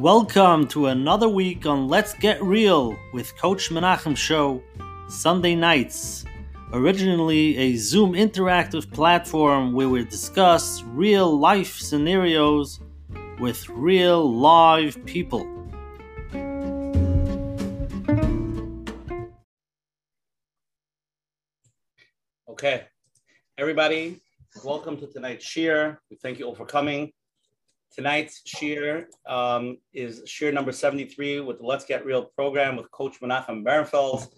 Welcome to another week on Let's Get Real with Coach Menachem Show, Sunday nights. Originally a Zoom interactive platform where we discuss real life scenarios with real live people. Okay, everybody, welcome to tonight's shir. We thank you all for coming. Tonight's shir um, is shir number 73 with the Let's Get Real program with Coach Menachem Berenfeld.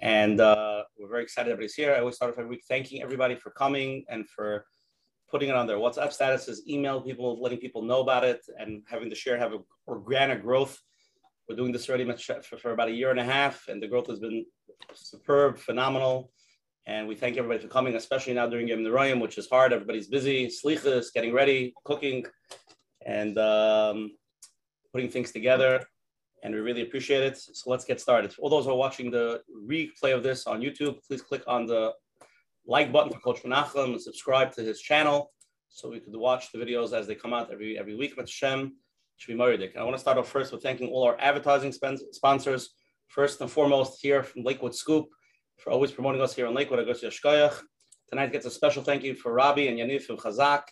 And uh, we're very excited everybody's here. I always start off every week thanking everybody for coming and for putting it on their WhatsApp statuses, email people, letting people know about it, and having the share have organic growth. We're doing this already for, for about a year and a half, and the growth has been superb, phenomenal. And we thank everybody for coming, especially now during Yom Nerayim, which is hard. Everybody's busy, slichas, getting ready, cooking, and um, putting things together. And we really appreciate it. So let's get started. For all those who are watching the replay of this on YouTube, please click on the like button for Coach Menachem and subscribe to his channel so we could watch the videos as they come out every every week. With Shem, should be Muridik. I want to start off first with thanking all our advertising sponsors. First and foremost, here from Lakewood Scoop for always promoting us here in Lakewood. Tonight gets a special thank you for Robbie and Yaniv from Chazak.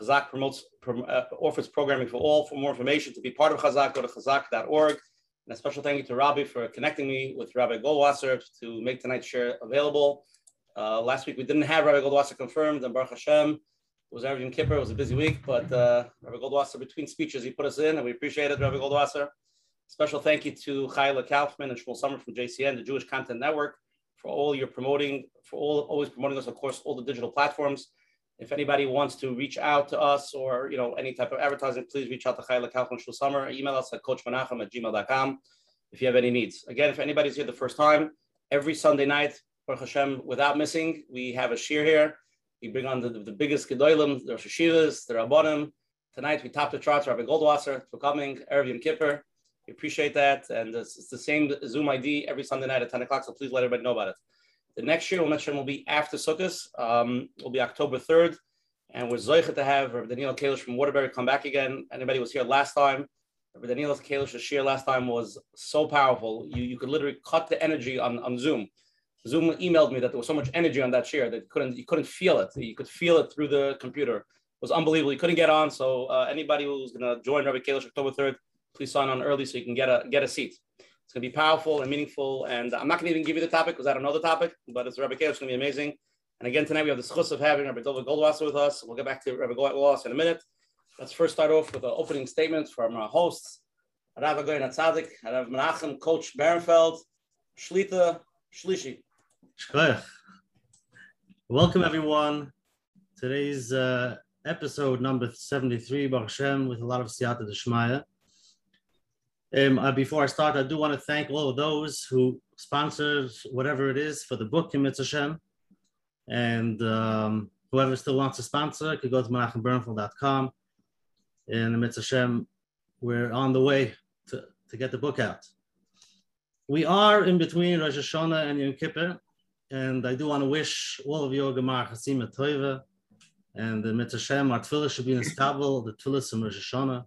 Chazak promotes uh, offers programming for all. For more information to be part of Chazak, go to chazak.org. And a special thank you to Robbie for connecting me with Rabbi Goldwasser to make tonight's share available. Uh, last week we didn't have Rabbi Goldwasser confirmed, and Baruch Hashem, it was Erev Yom Kippur. It was a busy week, but uh, Rabbi Goldwasser, between speeches, he put us in, and we appreciate it, Rabbi Goldwasser. Special thank you to Chayla Kaufman and Shmuel Summer from JCN, the Jewish Content Network, for all your promoting, for all always promoting us, of course, all the digital platforms. If anybody wants to reach out to us or you know any type of advertising, please reach out to Chayla Kaufman Shmuel Summer. Email us at coachmenachem at gmail.com if you have any needs. Again, if anybody's here the first time, every Sunday night, Baruch Hashem, without missing, we have a shir here. We bring on the, the biggest gedolim, the Rosh Yeshivas, the Rabbanim. Tonight we top the charts, Rabbi Goldwasser for coming, Erev Yom Kippur. We appreciate that. And it's, it's, the same Zoom ID every Sunday night at 10 o'clock, so please let everybody know about it. The next year, we'll mention will be after Sukkot. Um, will be October 3rd. And we're zoichet to have Rabbi Daniel Kalish from Waterbury come back again. Anybody was here last time. Rabbi Daniel Kalish share last time was so powerful. You, you could literally cut the energy on, on Zoom. Zoom emailed me that there was so much energy on that chair that you couldn't you couldn't feel it. You could feel it through the computer. It was unbelievable. You couldn't get on. So uh, anybody who's going to join Rabbi Kalish October 3rd, please sign on early so you can get a get a seat. It's going to be powerful and meaningful. And I'm not going to even give you the topic because I don't know the topic, but it's Rabbi Kalish. It's going to be amazing. And again, tonight we have the schus of having Rabbi David Goldwasser with us. We'll get back to Rabbi Goldwasser in a minute. Let's first start off with the opening statements from our hosts. Rav Agoyin Atzadik, Rav Menachem, Coach Berenfeld, Shlita, Shlishi. Welcome everyone. Today's uh, episode number 73, Baruch Hashem, with a lot of Siyata Deshmaya. Um, uh, before I start, I do want to thank all of those who sponsored whatever it is for the book in Mitzvah And um, whoever still wants to sponsor could go to menachemberenfeld.com. And Mitzvah we're on the way to, to get the book out. We are in between Rosh Hashanah and Yom Kippur, and I do want to wish all of you a Gemar Chasima Toiva, and the Mitzvah our tefillah should be in Istanbul, the tefillah from Rosh Hashanah.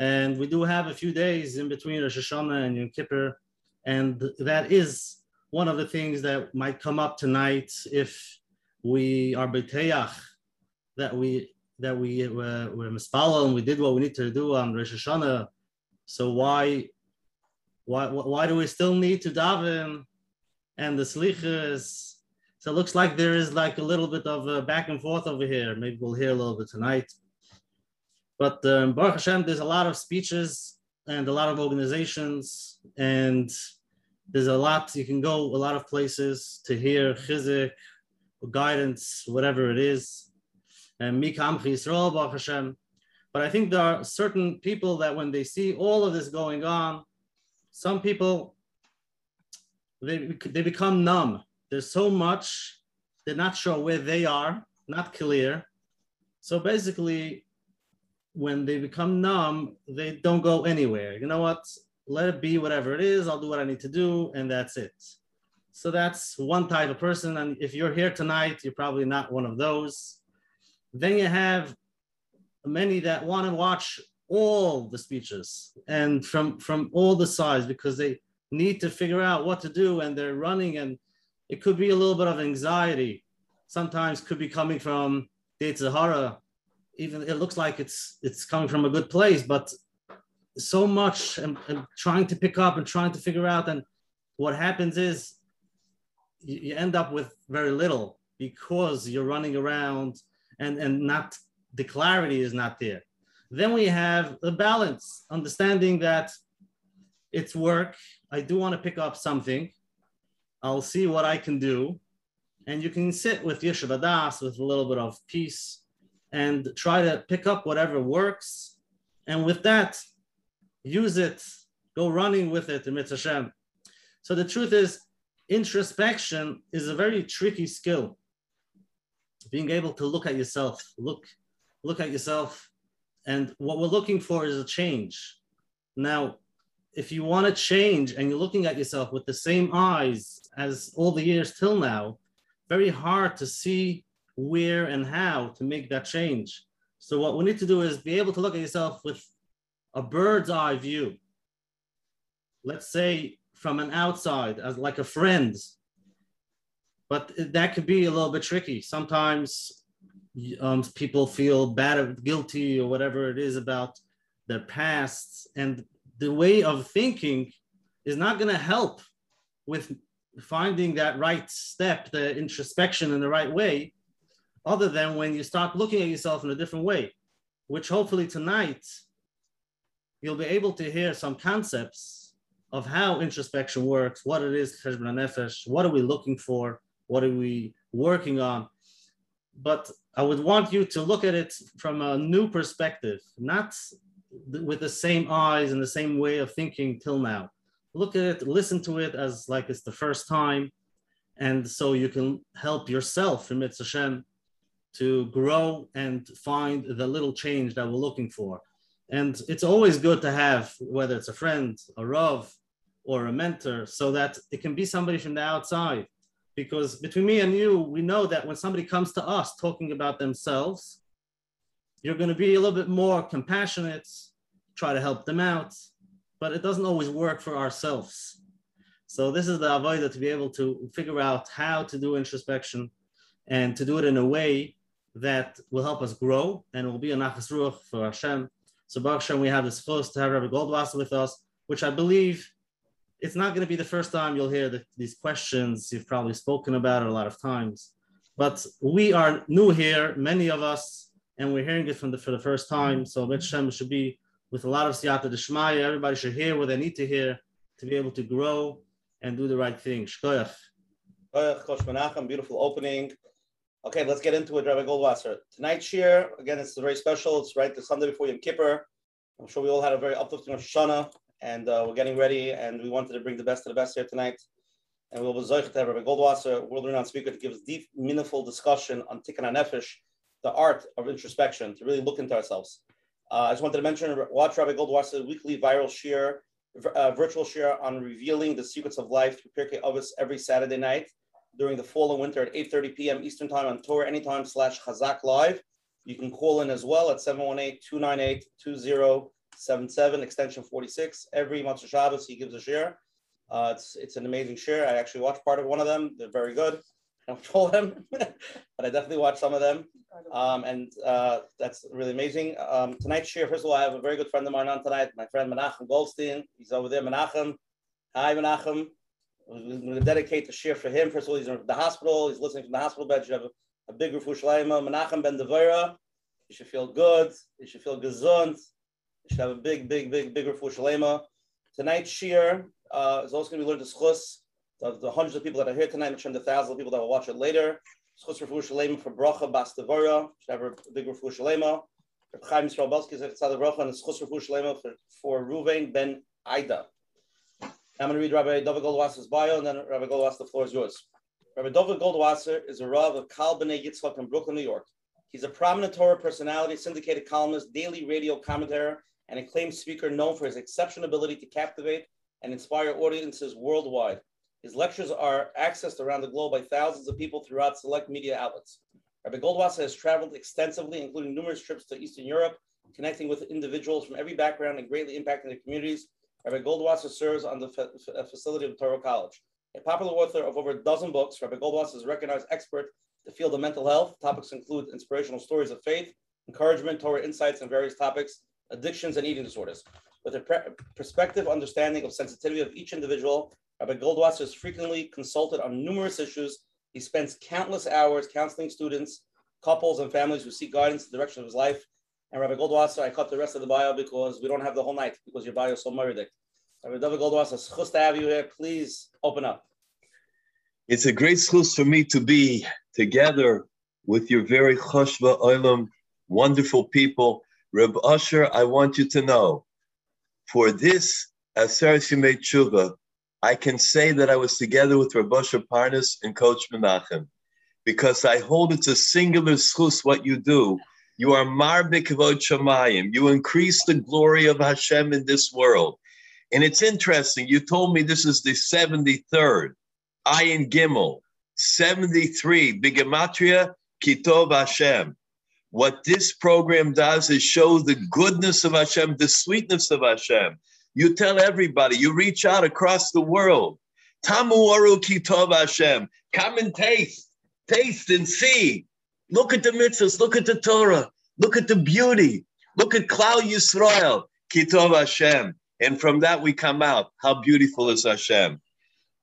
And we do have a few days in between Rosh Hashanah and Yom Kippur, and that is one of the things that might come up tonight if we are beteach that we that we uh, were, were mispalo and we did what we need to do on Rosh Hashanah. So why why why do we still need to daven and the slichas. So it looks like there is like a little bit of a back and forth over here. Maybe we'll hear a little bit tonight. But um, Baruch Hashem, there's a lot of speeches and a lot of organizations, and there's a lot, you can go a lot of places to hear chizik, guidance, whatever it is. And Mikam Yisrael, Baruch Hashem. But I think there are certain people that when they see all of this going on, some people they, they become numb. There's so much, they're not sure where they are, not clear. So basically, when they become numb, they don't go anywhere. You know what? Let it be whatever it is. I'll do what I need to do, and that's it. So that's one type of person. And if you're here tonight, you're probably not one of those. Then you have many that want to watch all the speeches and from from all the sides because they need to figure out what to do and they're running and it could be a little bit of anxiety sometimes could be coming from the Sahara even it looks like it's it's coming from a good place but so much and, and trying to pick up and trying to figure out and what happens is you, you end up with very little because you're running around and and not the clarity is not there then we have the balance, understanding that it's work. I do want to pick up something. I'll see what I can do. And you can sit with Yeshiva Das with a little bit of peace and try to pick up whatever works. And with that, use it, go running with it in Mitzvah So the truth is, introspection is a very tricky skill. Being able to look at yourself, look, look at yourself and what we're looking for is a change. Now, if you want to change and you're looking at yourself with the same eyes as all the years till now, very hard to see where and how to make that change. So what we need to do is be able to look at yourself with a bird's eye view. Let's say from an outside as like a friend. But that could be a little bit tricky. Sometimes um, people feel bad guilty or whatever it is about their past and the way of thinking is not going to help with finding that right step the introspection in the right way other than when you start looking at yourself in a different way which hopefully tonight you'll be able to hear some concepts of how introspection works what it is what are we looking for what are we working on but I would want you to look at it from a new perspective, not with the same eyes and the same way of thinking till now. Look at it, listen to it as like it's the first time. And so you can help yourself in Mitzvah to grow and find the little change that we're looking for. And it's always good to have, whether it's a friend, a Rav, or a mentor, so that it can be somebody from the outside because between me and you, we know that when somebody comes to us talking about themselves, you're going to be a little bit more compassionate, try to help them out, but it doesn't always work for ourselves. So this is the avoida to be able to figure out how to do introspection and to do it in a way that will help us grow and will be a nachas ruach for Hashem. So Baruch Hashem, we have this first to have Rabbi Goldwasser with us, which I believe it's not going to be the first time you'll hear the, these questions. You've probably spoken about it a lot of times, but we are new here, many of us, and we're hearing it from the, for the first time. So Bet Shem should be with a lot of siyata d'shmaya. Everybody should hear what they need to hear to be able to grow and do the right thing. Shkoyach. Beautiful opening. Okay, let's get into it, Rabbi Goldwasser. Tonight's shir, again, it's very special. It's right the Sunday before Yom Kippur. I'm sure we all had a very uplifting Shana and uh, we're getting ready, and we wanted to bring the best of the best here tonight. And we'll be to have Rabbi Goldwasser, world-renowned speaker, to give us deep, meaningful discussion on Tikkun HaNefesh, the art of introspection, to really look into ourselves. Uh, I just wanted to mention, watch Rabbi Goldwasser's weekly viral share, uh, virtual share on revealing the secrets of life through Pirkei Avos every Saturday night during the fall and winter at 8.30 p.m. Eastern Time on Torah anytime slash Chazak Live. You can call in as well at 718-298-20 77, extension 46. Every of Shabbos, he gives a share. Uh, it's, it's an amazing share. I actually watched part of one of them. They're very good. I don't all them, but I definitely watched some of them. Um, and uh, that's really amazing. Um, tonight's share, first of all, I have a very good friend of mine on tonight, my friend Menachem Goldstein. He's over there. Menachem. Hi, Menachem. We're going to dedicate the share for him. First of all, he's in the hospital. He's listening from the hospital bed. You have a, a big Rufu Shleima. Menachem Ben Devera. You should feel good. You should feel gesund should have a big, big, big, bigger for Shalema. Tonight's shir uh, is also going to be learned to schus. The, the, hundreds of people that are here tonight, and the thousands of people that will watch it later. Schus for Shalema for Bracha Bas Devora. Should have a bigger for Shalema. Chaim Yisrael Belski is a Bracha and schus for Shalema for, for Ruvain Ben Aida. I'm going to read Rabbi David Goldwasser's bio, and then Rabbi Goldwasser, the floor is yours. Rabbi David Goldwasser is a Rav of Kal B'nai Yitzchak in Brooklyn, New York. He's a prominent Torah personality, syndicated columnist, daily radio commentator, and acclaimed speaker known for his exceptional ability to captivate and inspire audiences worldwide. His lectures are accessed around the globe by thousands of people throughout select media outlets. Rabbi Goldwasser has traveled extensively, including numerous trips to Eastern Europe, connecting with individuals from every background and greatly impacting their communities. Rabbi Goldwasser serves on the fa- fa- facility of Touro College. A popular author of over a dozen books, Rabbi Goldwasser is a recognized expert in the field of mental health. Topics include inspirational stories of faith, encouragement, Torah insights on various topics, addictions, and eating disorders. With a pre- perspective understanding of sensitivity of each individual, Rabbi Goldwasser is frequently consulted on numerous issues. He spends countless hours counseling students, couples, and families who seek guidance in the direction of his life. And Rabbi Goldwasser, I cut the rest of the bio because we don't have the whole night because your bio is so murdered. Rabbi David Goldwasser, it's to have you here. Please open up. It's a great schus for me to be together with your very choshva olam, wonderful people. Reb Usher, I want you to know, for this Aseret Shemei Tshuva, I can say that I was together with Reb Usher Parnas and Coach Menachem, because I hold it's a singular schus what you do. You are marbik vod shamayim. You increase the glory of Hashem in this world. And it's interesting. You told me this is the 73rd. Ayin Gimel, 73, Bigamatria, Kitov Hashem. What this program does is show the goodness of Hashem, the sweetness of Hashem. You tell everybody, you reach out across the world. Tamu Kitov Hashem. Come and taste, taste and see. Look at the mitzvahs, look at the Torah, look at the beauty, look at Klal Yisrael, Kitov Hashem. And from that we come out. How beautiful is Hashem.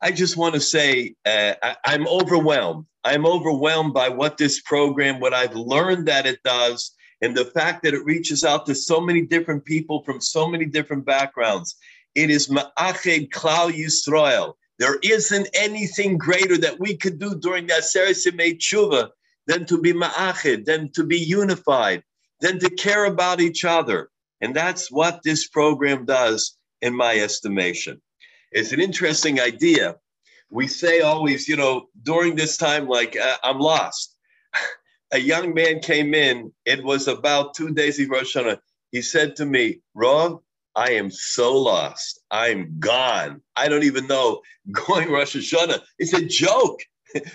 I just want to say uh, I, I'm overwhelmed. I'm overwhelmed by what this program, what I've learned that it does, and the fact that it reaches out to so many different people from so many different backgrounds. It is Ma'ached Klal Yisrael. There isn't anything greater that we could do during that Serasimei Tshuva than to be Ma'ached, than to be unified, than to care about each other. And that's what this program does, in my estimation. It's an interesting idea. We say always, you know, during this time, like, uh, I'm lost. A young man came in, it was about two days before Rosh Hashanah. He said to me, Ron, I am so lost. I'm gone. I don't even know going Rosh Hashanah. It's a joke.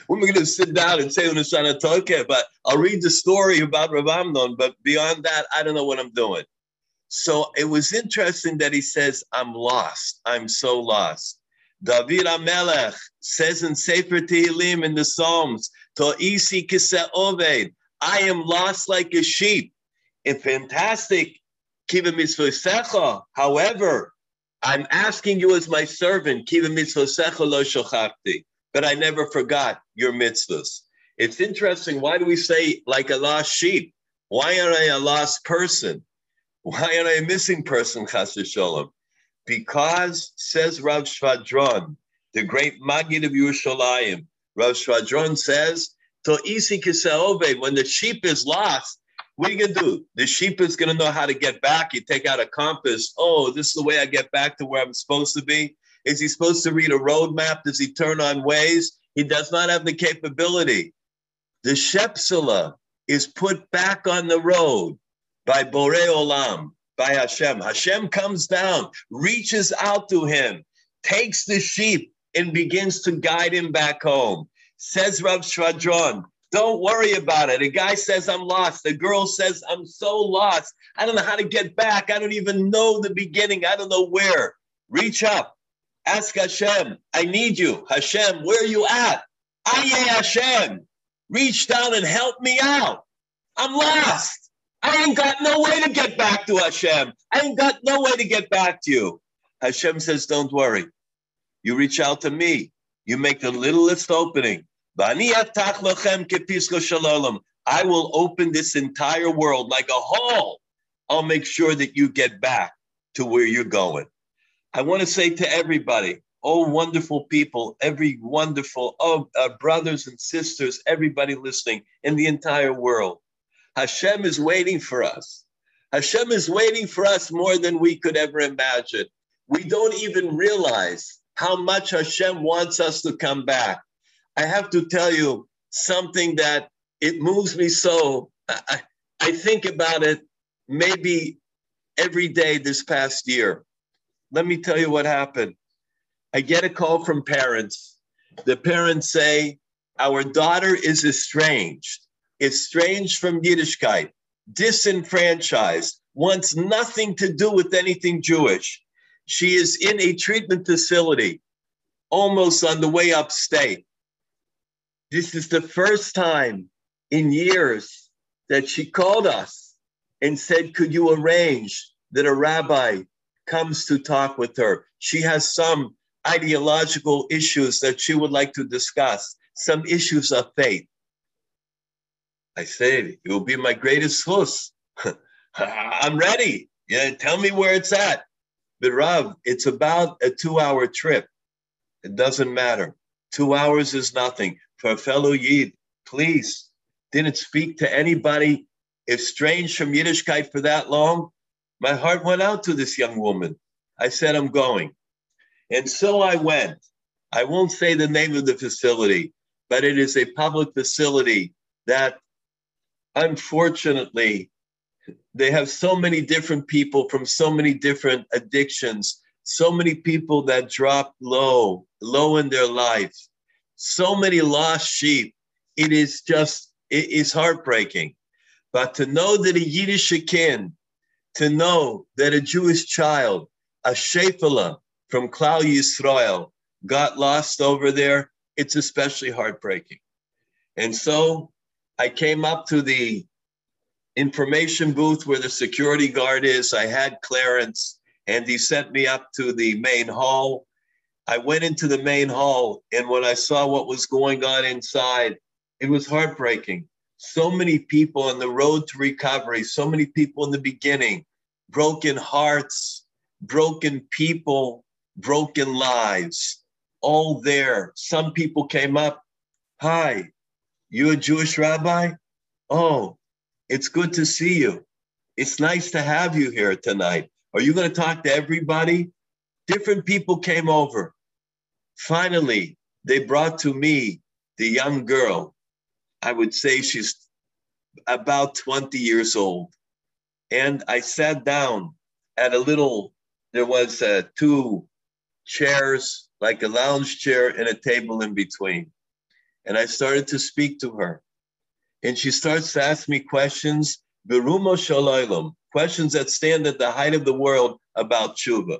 We're going to sit down and say Unashana Toke, but I'll read the story about Rav Amnon, but beyond that, I don't know what I'm doing. So it was interesting that he says, I'm lost. I'm so lost. David Amelech says in Sefer Tehillim in the Psalms, To'isi kise oved, I am lost like a sheep. And fantastic, kiva mitzvosecha. However, I'm asking you as my servant, kiva mitzvosecha lo shochachti, but I never forgot your mitzvahs. It's interesting. Why do we say like a lost sheep? Why are I a lost person? Why am I a missing person, Chas Shalom? Because, says Rav Shvadron, the great Maggid of Yerushalayim, Rav Shvadron says, to isi when the sheep is lost, what are you gonna do? The sheep is gonna know how to get back. You take out a compass. Oh, this is the way I get back to where I'm supposed to be. Is he supposed to read a road map? Does he turn on Waze? He does not have the capability. The Shepsula is put back on the road by Borei Olam, by Hashem. Hashem comes down, reaches out to him, takes the sheep, and begins to guide him back home. Says Rav Shvadron, don't worry about it. A guy says, I'm lost. The girl says, I'm so lost. I don't know how to get back. I don't even know the beginning. I don't know where. Reach up. Ask Hashem, I need you. Hashem, where are you at? Aye, Hashem. Reach down and help me out. I'm lost. I ain't got no way to get back to Hashem. I ain't got no way to get back to you. Hashem says, Don't worry. You reach out to me. You make the littlest opening. I will open this entire world like a hole. I'll make sure that you get back to where you're going. I want to say to everybody, oh, wonderful people, every wonderful, oh, uh, brothers and sisters, everybody listening in the entire world. Hashem is waiting for us. Hashem is waiting for us more than we could ever imagine. We don't even realize how much Hashem wants us to come back. I have to tell you something that it moves me so. I, I think about it maybe every day this past year. Let me tell you what happened. I get a call from parents. The parents say, Our daughter is estranged estranged from Yiddishkeit, disenfranchised, wants nothing to do with anything Jewish. She is in a treatment facility, almost on the way upstate. This is the first time in years that she called us and said, Could you arrange that a rabbi comes to talk with her? She has some ideological issues that she would like to discuss, some issues of faith. I say, It will be my greatest fuss. I'm ready. Yeah, tell me where it's at. But Rav, it's about a two hour trip. It doesn't matter. Two hours is nothing. For a fellow Yid, please, didn't speak to anybody estranged from Yiddishkeit for that long. My heart went out to this young woman. I said, I'm going. And so I went. I won't say the name of the facility, but it is a public facility that unfortunately they have so many different people from so many different addictions, so many people that drop low, low in their life, so many lost sheep. It is just, it is heartbreaking. But to know that a Yiddish kin, to know that a Jewish child, a Shephelah from Klal Yisrael, got lost over there, it's especially heartbreaking. And so I came up to the information booth where the security guard is. I had clearance and he sent me up to the main hall. I went into the main hall and when I saw what was going on inside, it was heartbreaking. So many people on the road to recovery, so many people in the beginning, broken hearts, broken people, broken lives, all there. Some people came up, Hi, you a Jewish rabbi? Oh, it's good to see you. It's nice to have you here tonight. Are you going to talk to everybody? Different people came over. Finally, they brought to me the young girl. I would say she's about 20 years old. And I sat down at a little, there was uh, two chairs, like a lounge chair and a table in between. And I started to speak to her and she starts to ask me questions, Berumo Shalaylam, questions that stand at the height of the world about tshuva.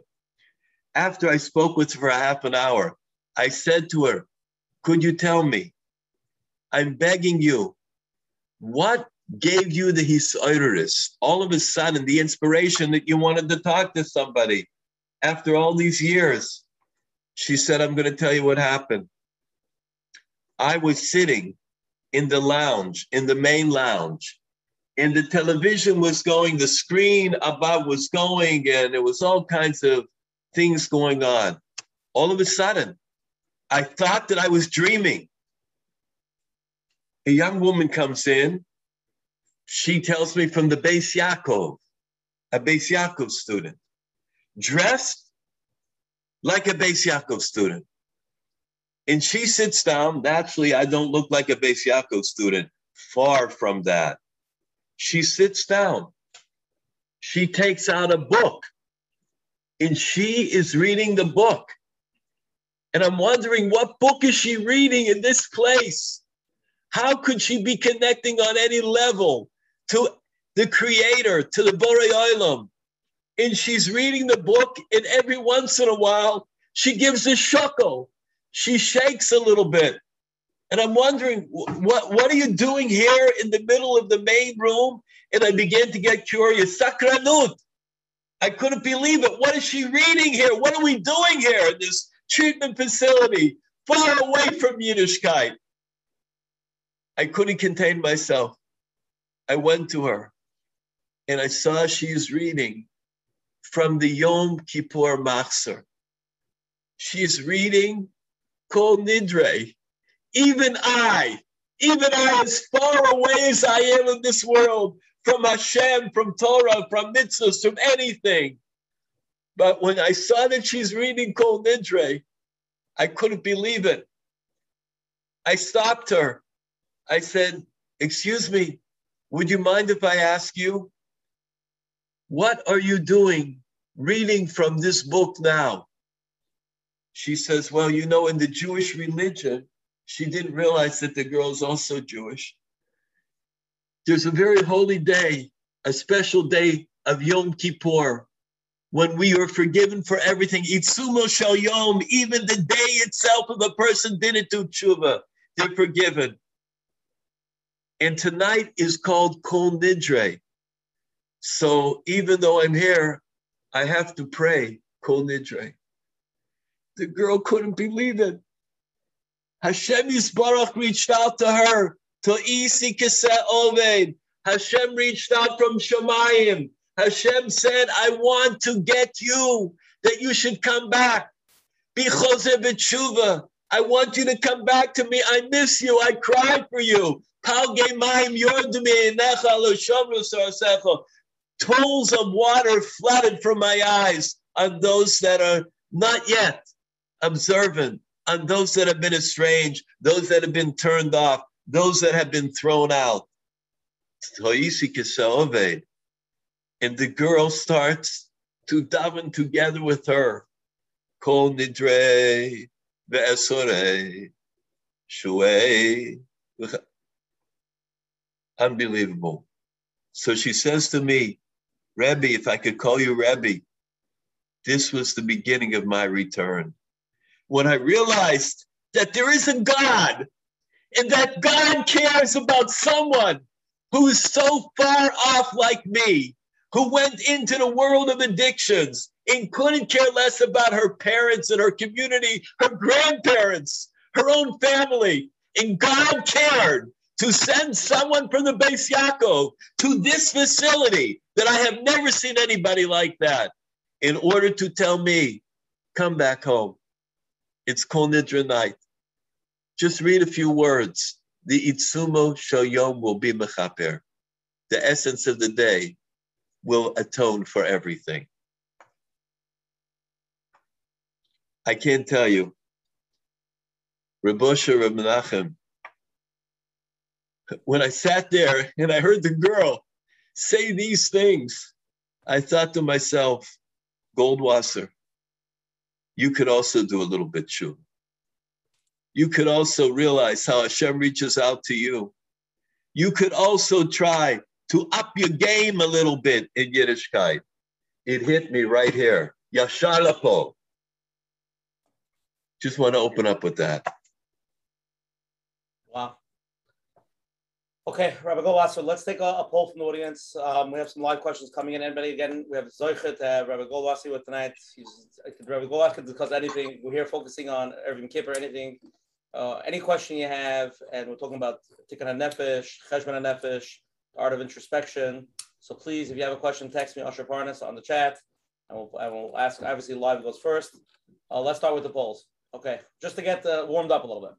After I spoke with her for half an hour, I said to her, Could you tell me? I'm begging you, what gave you the hisoiris, all of a sudden, the inspiration that you wanted to talk to somebody after all these years? She said, I'm going to tell you what happened. I was sitting in the lounge, in the main lounge. And the television was going, the screen above was going, and there was all kinds of things going on. All of a sudden, I thought that I was dreaming. A young woman comes in. She tells me from the Beis Yaakov, a Beis Yaakov student, dressed like a Beis Yaakov student. And she sits down. Naturally, I don't look like a Beis Yaakov student. Far from that. She sits down. She takes out a book and she is reading the book. And I'm wondering what book is she reading in this place? How could she be connecting on any level to the creator, to the Borei Olam? And she's reading the book, and every once in a while, she gives a shuckle she shakes a little bit. And I'm wondering, what, what are you doing here in the middle of the main room? And I began to get curious. Sakranut. I couldn't believe it. What is she reading here? What are we doing here in this treatment facility, far away from Yiddishkeit? I couldn't contain myself. I went to her and I saw she's reading from the Yom Kippur Machzor. She's reading Kol Nidre. Even I, even I, as far away as I am in this world, from Hashem, from Torah, from mitzvahs, from anything. But when I saw that she's reading Kol Nidre, I couldn't believe it. I stopped her. I said, Excuse me, would you mind if I ask you, what are you doing reading from this book now? she says, Well, you know, in the Jewish religion, she didn't realize that the girl is also Jewish. There's a very holy day, a special day of Yom Kippur, when we are forgiven for everything, Itzumo Shel Yom, even the day itself, if a person didn't do tshuva, they're forgiven. And tonight is called Kol Nidre. So even though I'm here, I have to pray Kol Nidre. The girl couldn't believe it. Hashem Yisbarach reached out to her to Isi Kiseh Oved. Hashem reached out from Shemayim. Hashem said, I want to get you, that you should come back. Because of. I want you to come back to me. I miss you. I cried for you. Tools of water flooded from my eyes on those that are not yet observant, on those that have been estranged, those that have been turned off, those that have been thrown out. And the girl starts to daven together with her. Nidre. Unbelievable. So she says to me, Rebbe, if I could call you Rebbe, this was the beginning of my return. When I realized that there is a God and that God cares about someone who is so far off like me, who went into the world of addictions and couldn't care less about her parents and her community, her grandparents, her own family. And God cared to send someone from the Beis Yaakov to this facility that I have never seen anybody like that in order to tell me, come back home. It's Kol Nidra night. Just read a few words. The Itzumo Shoyom will be Mechaper. The essence of the day will atone for everything. I can't tell you. Rabosha Reb Menachem, when I sat there and I heard the girl say these things, I thought to myself, Goldwasser, you could also do a little bit. You could also realize how Hashem reaches out to you. You could also try to up your game a little bit in Yiddishkeit. It hit me right here. Yashalapo. Just want to open up with that. Wow. Okay, Rabbi Goldwasser, let's take a, a, poll from the audience. Um, we have some live questions coming in. Anybody again? We have Zoichet, uh, Rabbi Goldwasser with tonight. He's, Rabbi Goldwasser can discuss anything. We're here focusing on Ervin Kippur, anything. Uh, any question you have, and we're talking about Tikkun HaNefesh, Cheshbon HaNefesh, art of introspection. So please, if you have a question, text me Usher Parnas on the chat. I will, I will ask, obviously live goes first. Uh, let's start with the polls. Okay, just to get uh, warmed up a little bit.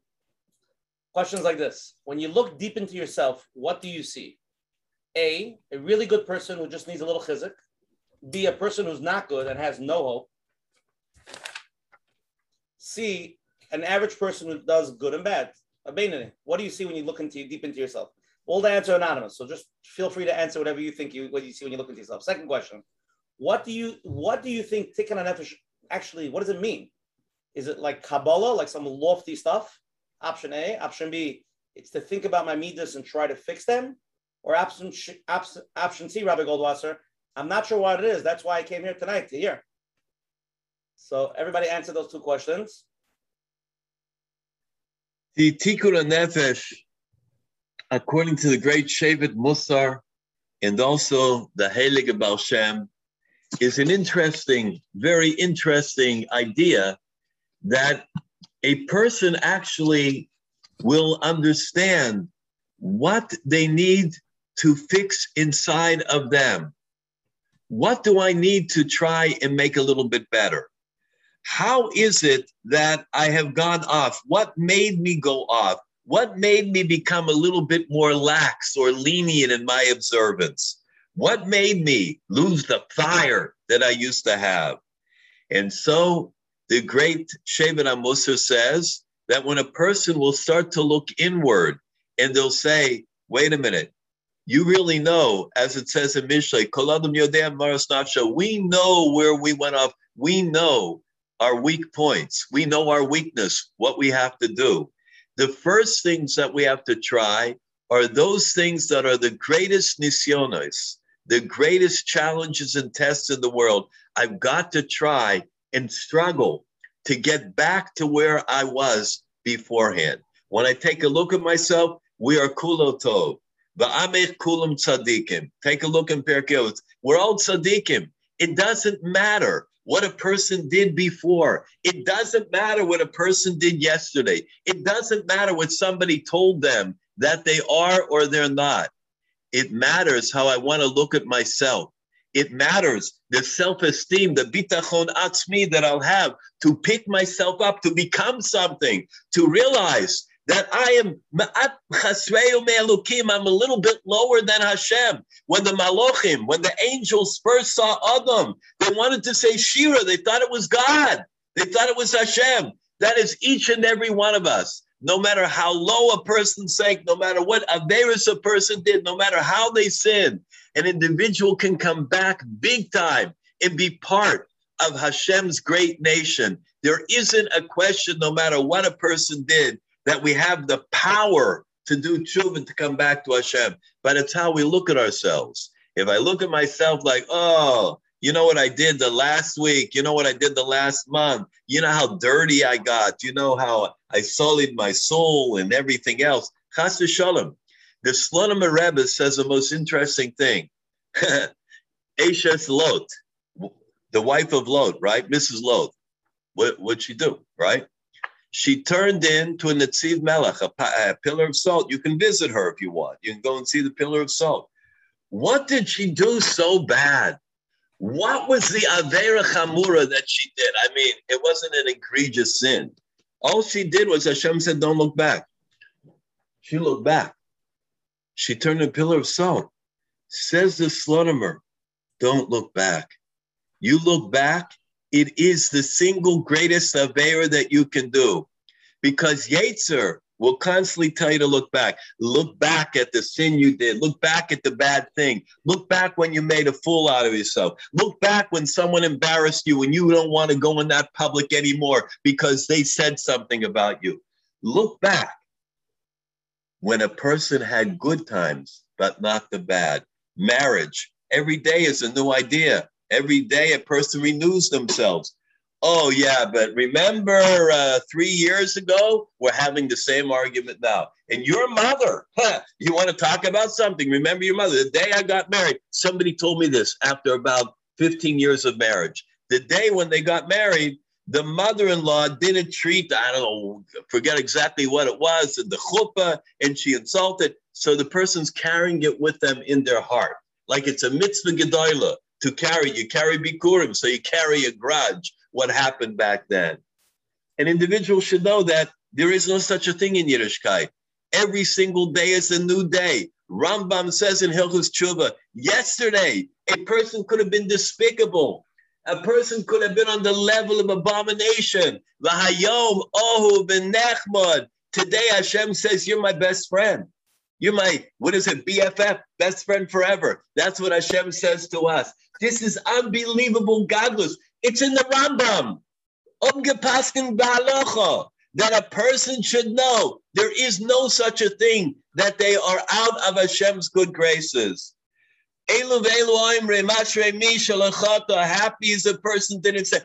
Questions like this. When you look deep into yourself, what do you see? A, a really good person who just needs a little chizik. B, a person who's not good and has no hope. C, an average person who does good and bad. What do you see when you look into deep into yourself? All the answer anonymous. So just feel free to answer whatever you think you what you see when you look into yourself. Second question. What do you what do you think tikkun nefesh actually what does it mean? Is it like Kabbalah, like some lofty stuff? Option A. Option B, it's to think about my midas and try to fix them. Or option, option, C, Rabbi Goldwasser, I'm not sure what it is. That's why I came here tonight to hear. So everybody answer those two questions. The Tikkun Nefesh, according to the great Shevet Musar and also the Heilige Baal Shem, is an interesting, very interesting idea that a person actually will understand what they need to fix inside of them. What do I need to try and make a little bit better? How is it that I have gone off? What made me go off? What made me become a little bit more lax or lenient in my observance? What made me lose the fire that I used to have? And so the great Shevet HaMusar says that when a person will start to look inward and they'll say, wait a minute, you really know, as it says in Mishlei, we know where we went off. We know our weak points. We know our weakness, what we have to do. The first things that we have to try are those things that are the greatest nisyonos, the greatest challenges and tests in the world, I've got to try and struggle to get back to where I was beforehand. When I take a look at myself, we are kulotov. Va'amech kulam tzadikim. Take a look in Pirkei We're all tzadikim. It doesn't matter what a person did before. It doesn't matter what a person did yesterday. It doesn't matter what somebody told them that they are or they're not. It matters how I want to look at myself. It matters the self-esteem, the bitachon atzmi that I'll have to pick myself up, to become something, to realize that I am. I'm a little bit lower than Hashem. When the Malochim, when the angels first saw Adam, they wanted to say Shira. They thought it was God. They thought it was Hashem. That is each and every one of us. No matter how low a person sank, no matter what Averis a person did, no matter how they sinned, an individual can come back big time and be part of Hashem's great nation. There isn't a question, no matter what a person did, that we have the power to do tshuva to come back to Hashem. But it's how we look at ourselves. If I look at myself like, oh, you know what I did the last week, you know what I did the last month, you know how dirty I got, you know how I sullied my soul and everything else. Chas shalom. The Slonim Rebbe says the most interesting thing. Ashes Lot, the wife of Lot, right? Mrs. Lot. What would she do, right? she turned into a Netziv Melech, a, a, pillar of salt. You can visit her if you want. You can go and see the pillar of salt. What did she do so bad? What was the Avera Chamura that she did? I mean, it wasn't an egregious sin. All she did was Hashem said, Don't look back. She looked back. She turned a pillar of salt. Says the Slonimer, Don't look back. You look back, it is the single greatest Avera that you can do. Because Yetzer will constantly tell you to look back. Look back at the sin you did. Look back at the bad thing. Look back when you made a fool out of yourself. Look back when someone embarrassed you and you don't want to go in that public anymore because they said something about you. Look back when a person had good times, but not the bad. Marriage, every day is a new idea. Every day a person renews themselves. Oh, yeah, but remember uh, three years ago, we're having the same argument now. And your mother, huh, you want to talk about something? Remember your mother. The day I got married, somebody told me this after about 15 years of marriage. The day when they got married, the mother-in-law didn't treat, I don't know, forget exactly what it was, the chuppah, and she insulted. So the person's carrying it with them in their heart, like it's a mitzvah gedolah to carry. You carry bikurim, so you carry a grudge. What happened back then? An individual should know that there is no such a thing in Yiddishkeit. Every single day is a new day. Rambam says in Hilchus Tshuva, yesterday a person could have been despicable. A person could have been on the level of abomination. V'hayom ohu b'nechmod. Today Hashem says, you're my best friend. You're my, what is it, BFF, best friend forever. That's what Hashem says to us. This is unbelievable godless. It's in the Rambam. That a person should know there is no such a thing that they are out of Hashem's good graces. Happy is a person didn't say,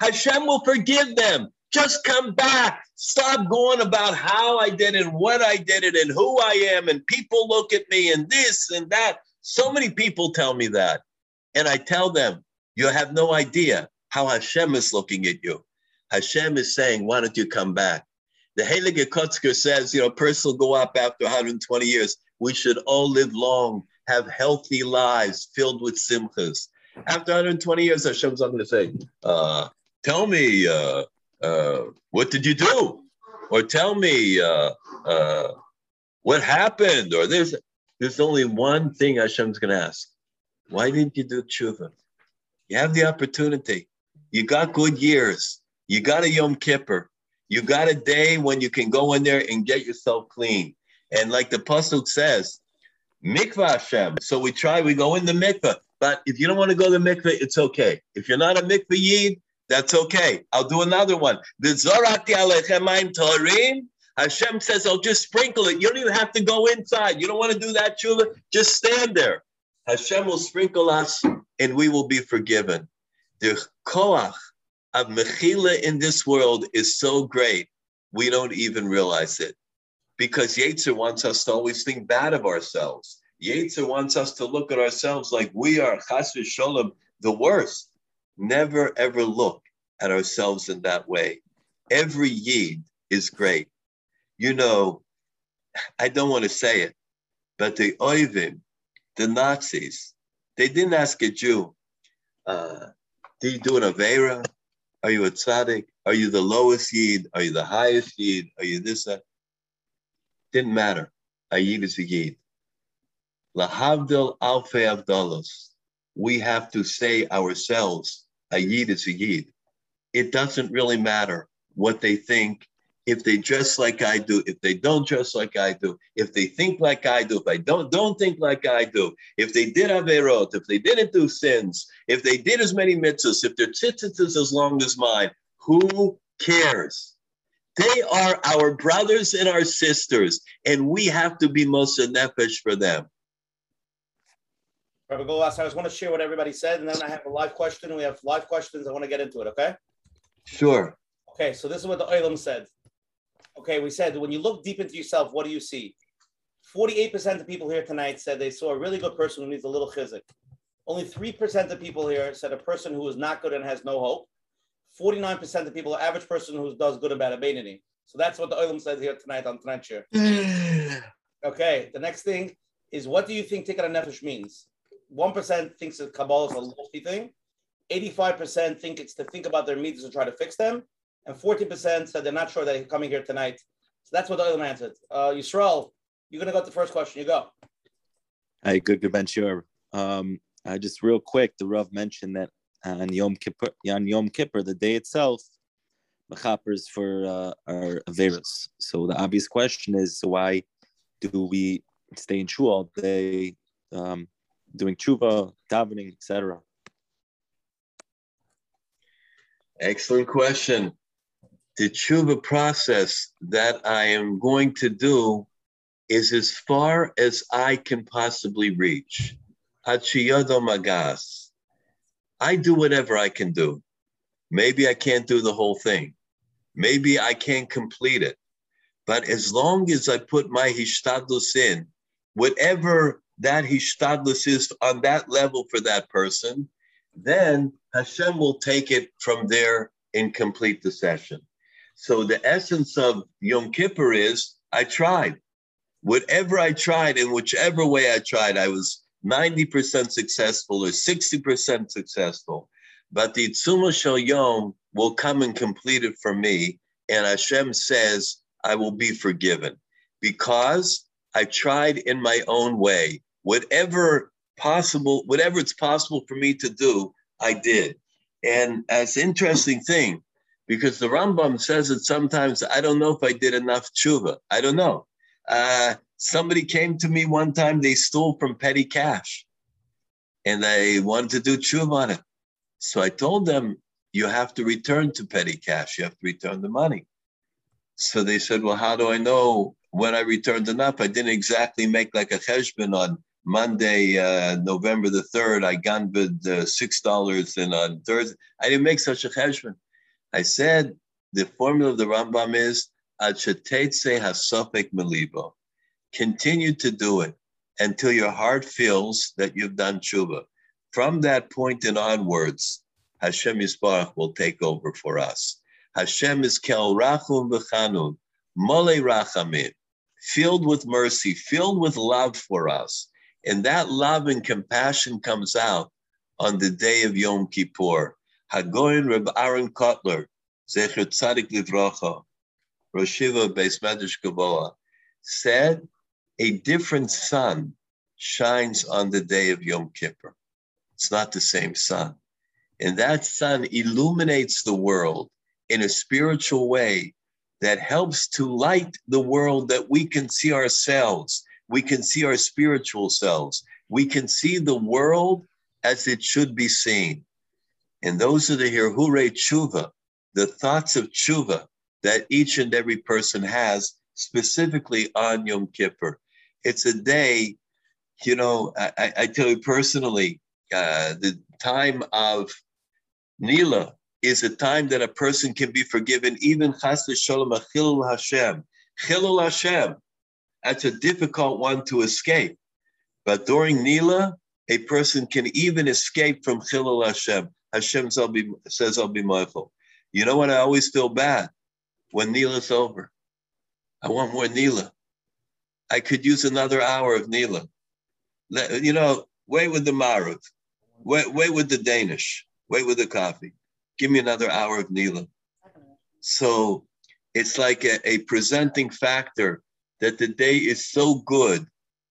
Hashem will forgive them. Just come back. Stop going about how I did it, what I did it, and who I am, and people look at me, and this and that. So many people tell me that. And I tell them, you have no idea how Hashem is looking at you. Hashem is saying, why don't you come back? The Heilige Kotzker says, you know, a person will go up after 120 years. We should all live long, have healthy lives filled with simchas. After 120 years, Hashem's not going to say, uh, tell me, uh, uh, what did you do? Or tell me uh, uh, what happened? Or there's there's only one thing Hashem's going to ask. Why didn't you do tshuva? You have the opportunity. You got good years. You got a Yom Kippur. You got a day when you can go in there and get yourself clean. And like the pasuk says, mikvah Hashem. So we try, we go in the mikvah. But if you don't want to go to the mikvah, it's okay. If you're not a mikvah yid, that's okay. I'll do another one. The Zorati Alechemayim Torim, Hashem says, I'll just sprinkle it. You don't even have to go inside. You don't want to do that, Chula? Just stand there. Hashem will sprinkle us and we will be forgiven. The koach of mechila in this world is so great, we don't even realize it. Because Yetzer wants us to always think bad of ourselves. Yetzer wants us to look at ourselves like we are chas v'sholem, the worst. Never ever look at ourselves in that way. Every yid is great. You know, I don't want to say it, but the Oivim, the Nazis, they didn't ask a Jew, uh, do you do an Avera? Are you a tzaddik? Are you the lowest yid? Are you the highest yid? Are you this? That? Didn't matter. A yid is a yid. Lahavdil alfe avdalos. We have to say ourselves, a yid is a yid. It doesn't really matter what they think if they dress like I do, if they don't dress like I do, if they think like I do, if I don't don't think like I do, if they did averot, if they didn't do sins, if they did as many mitzvahs, if their tzitzit is as long as mine, who cares? They are our brothers and our sisters, and we have to be moser nefesh for them. Rabbi Golas, I just want to share what everybody said, and then I have a live question. We have live questions. I want to get into it, okay? Sure. Okay, so this is what the Olam said. Okay, we said when you look deep into yourself, what do you see? 48% of people here tonight said they saw a really good person who needs a little chizik. Only 3% of people here said a person who is not good and has no hope. 49% of people, average person who does good about a So that's what the Olam says here tonight on tonight's share. okay, the next thing is what do you think tikkun nefesh means? 1% thinks that Kabbalah is a lofty thing. 85% think it's to think about their needs and try to fix them and 40% said they're not sure that they're coming here tonight. So that's what the other man said. Uh, Yisrael, you're going to go to the first question. You go. Hey, good, good, Ben, sure. Um, uh, just real quick, the Rav mentioned that on Yom Kippur, on Yom Kippur, the day itself, mechappers for uh, our Averas. So the obvious question is, why do we stay in shul all day, um, doing tshuva, davening, etc.? Excellent question the tshuva process that I am going to do is as far as I can possibly reach. Magas. I do whatever I can do. Maybe I can't do the whole thing. Maybe I can't complete it. But as long as I put my hishtadlus in, whatever that hishtadlus is on that level for that person, then Hashem will take it from there and complete the session. So the essence of Yom Kippur is I tried. Whatever I tried, in whichever way I tried, I was 90% successful or 60% successful. But the Tzuma Shel Yom will come and complete it for me. And Hashem says, I will be forgiven because I tried in my own way. Whatever possible, whatever it's possible for me to do, I did. And as interesting thing, because the Rambam says that sometimes I don't know if I did enough tshuva. I don't know. Uh, somebody came to me one time, they stole from petty cash and they wanted to do tshuva on it. So I told them, you have to return to petty cash. You have to return the money. So they said, well, how do I know when I returned enough? I didn't exactly make like a cheshbon on Monday, uh, November the 3rd. I ganbed uh, $6 and on Thursday. I didn't make such a cheshbon. I said the formula of the Rambam is hasofek melibo. Continue to do it until your heart feels that you've done tshuva. From that point and onwards, Hashem Yisbarach will take over for us. Hashem is kel rachum v'chanun, mole rachamim, filled with mercy, filled with love for us. And that love and compassion comes out on the day of Yom Kippur. Hagoyin Reb Aaron Kotler, Zecher Tzadik Livrocha, Rosh Yeshiva Beis Medrash Gevoha, said a different sun shines on the day of Yom Kippur. It's not the same sun. And that sun illuminates the world in a spiritual way that helps to light the world that we can see ourselves. We can see our spiritual selves. We can see the world as it should be seen. And those are the Hirhure Tshuva, the thoughts of tshuva that each and every person has specifically on Yom Kippur. It's a day, you know, I, I tell you personally, uh, the time of Nila is a time that a person can be forgiven, even Chas v'sholom Chilul Hashem. Chilul Hashem, that's a difficult one to escape. But during Nila, a person can even escape from Chilul Hashem. Hashem says, I'll be mindful. You know what? I always feel bad when Nila's over. I want more Nila. I could use another hour of Nila. You know, wait with the Maruv, wait, wait with the Danish, wait with the coffee. Give me another hour of Nila. So it's like a, a presenting factor that the day is so good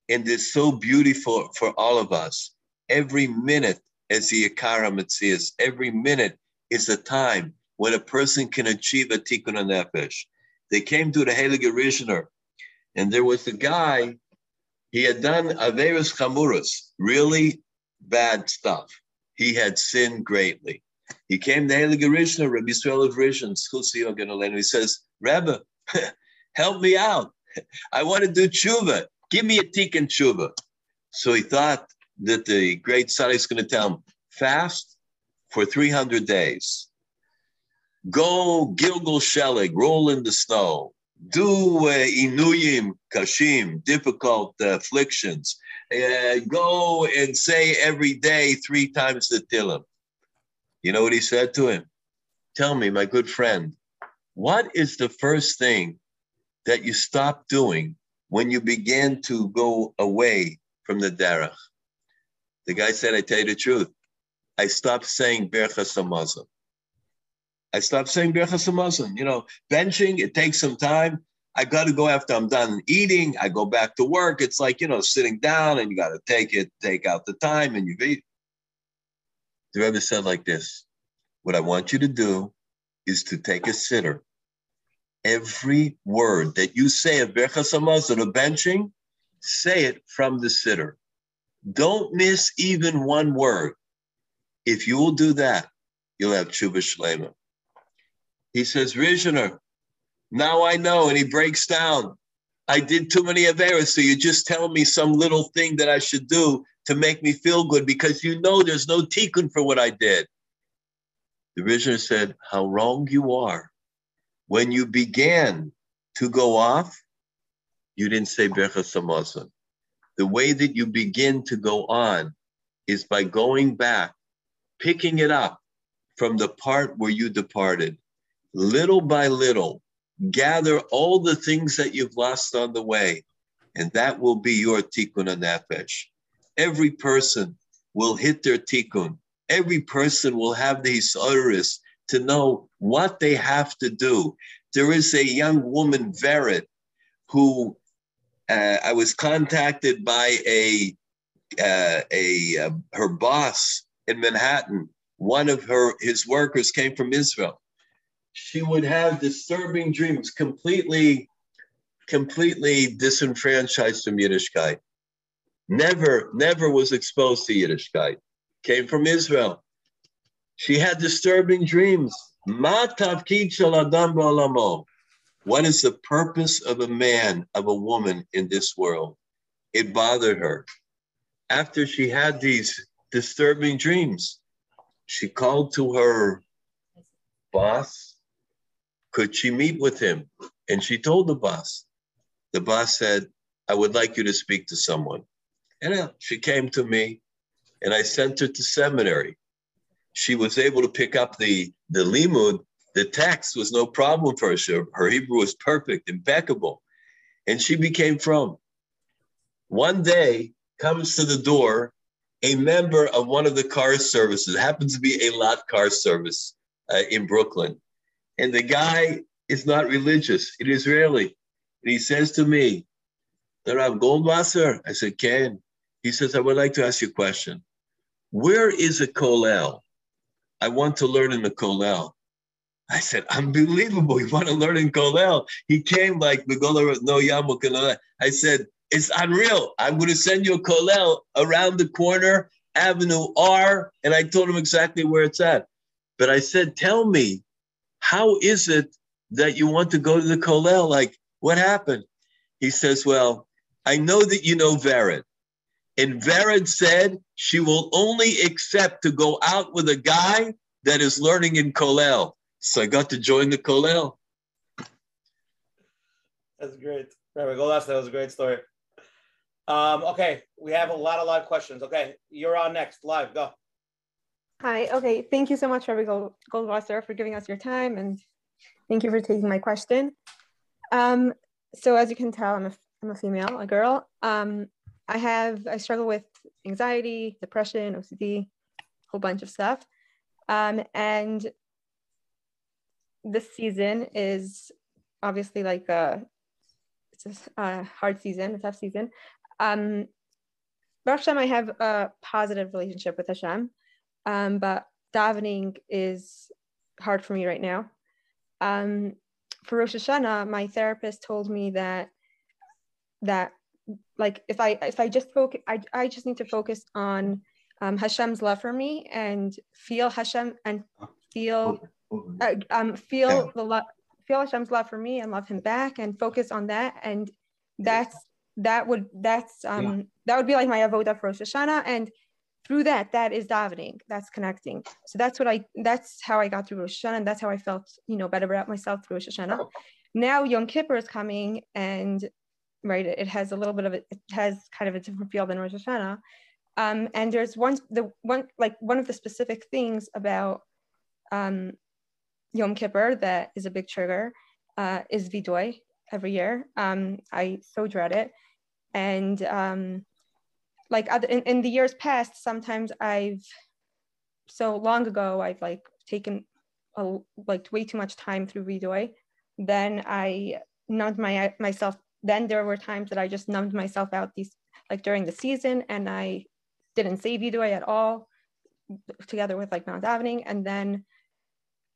and is so beautiful for all of us. Every minute, as the Akara Metzias, every minute is a time when a person can achieve a tikkun nefesh. They came to the Heilige Rishner, and there was a guy, he had done Averis Chamuras, really bad stuff. He had sinned greatly. He came to Heilige Rishner, Rabbi Yisrael of Ruzhin, he says, Rebbe, help me out. I want to do tshuva. Give me a tikkun tshuva. So he thought that the great Sadi is going to tell him, fast for 300 days. Go Gilgal Shelig, roll in the snow. Do uh, inuyim kashim, difficult uh, afflictions. Uh, go and say every day three times the Tillim. You know what he said to him? Tell me, my good friend, what is the first thing that you stop doing when you begin to go away from the derech? The guy said, I tell you the truth. I stopped saying Berchas Hamazon. I stopped saying Berchas Hamazon. You know, benching, it takes some time. I got to go after I'm done eating. I go back to work. It's like, you know, sitting down and you got to take it, take out the time and you eat. The Rebbe said like this What I want you to do is to take a siddur. Every word that you say of Berchas Hamazon or benching, say it from the siddur. Don't miss even one word. If you will do that, you'll have tshuva shlema. He says, Rishner, now I know. And he breaks down. I did too many averas, so you just tell me some little thing that I should do to make me feel good because you know there's no tikkun for what I did. The Rishner said, How wrong you are. When you began to go off, you didn't say Berchas Hamazon. The way that you begin to go on is by going back picking it up from the part where you departed, little by little, gather all the things that you've lost on the way, and that will be your tikkun nefesh. Every person will hit their tikkun. Every person will have the hisaris to know what they have to do. There is a young woman, Vered, who uh, I was contacted by a uh, a uh, her boss in Manhattan, one of her his workers came from Israel. She would have disturbing dreams, completely, completely disenfranchised from Yiddishkeit. Never, never was exposed to Yiddishkeit. Came from Israel. She had disturbing dreams. What is the purpose of a man, of a woman in this world? It bothered her. After she had these disturbing dreams. She called to her boss. Could she meet with him? And she told the boss. The boss said, I would like you to speak to someone. And she came to me and I sent her to seminary. She was able to pick up the, the limud, the text was no problem for her. Her Hebrew was perfect, impeccable. And she became frum. One day comes to the door a member of one of the car services, happens to be a lot car service uh, in Brooklyn. And the guy is not religious, it is Israeli. And he says to me, Rav Goldwasser, I said, Ken. He says, I would like to ask you a question. Where is a kollel? I want to learn in the kollel. I said, unbelievable. You want to learn in kollel? He came like, no yamuk. and I said, it's unreal. I'm going to send you a kollel around the corner, Avenue R, and I told him exactly where it's at. But I said, tell me, how is it that you want to go to the kollel? Like, What happened? He says, Well, I know that you know Vered. And Vered said she will only accept to go out with a guy that is learning in Kollel. So I got to join the Kollel. That's great. Rabbi Golas, that was a great story. Um, okay, we have a lot of live questions. Okay, you're on next. Live, go. Hi. Okay. Thank you so much, Rabbi Gold- Goldwasser, for giving us your time, and thank you for taking my question. Um, so, as you can tell, I'm a, I'm a female, a girl. Um, I have I struggle with anxiety, depression, OCD, a whole bunch of stuff, um, and this season is obviously like a it's a hard season, a tough season. Um, Baruch Hashem, I have a positive relationship with Hashem, um, but davening is hard for me right now. Um, for Rosh Hashanah, my therapist told me that that like if I if I just focus, I, I just need to focus on um, Hashem's love for me and feel Hashem and feel uh, um, feel the love feel Hashem's love for me and love Him back and focus on that. And that's that would that's um yeah. that would be like my avoda for Rosh Hashanah. And through that that is davening. That's connecting. So that's what I that's how I got through Rosh Hashanah. And that's how I felt you know better about myself through Rosh Hashanah. Oh. now Yom Kippur is coming and right it, has a little bit of it, it has kind of a different feel than Rosh Hashanah. Um, and there's one the one like one of the specific things about um, Yom Kippur that is a big trigger uh, is Vidoy every year. Um, I so dread it. And um, like other, in, in the years past, sometimes I've, so long ago, I've like taken a, like way too much time through Vidoy. Then I numbed my myself. Then there were times that I just numbed myself out these like during the season and I didn't say Vidoy at all together with like Mount davening. And then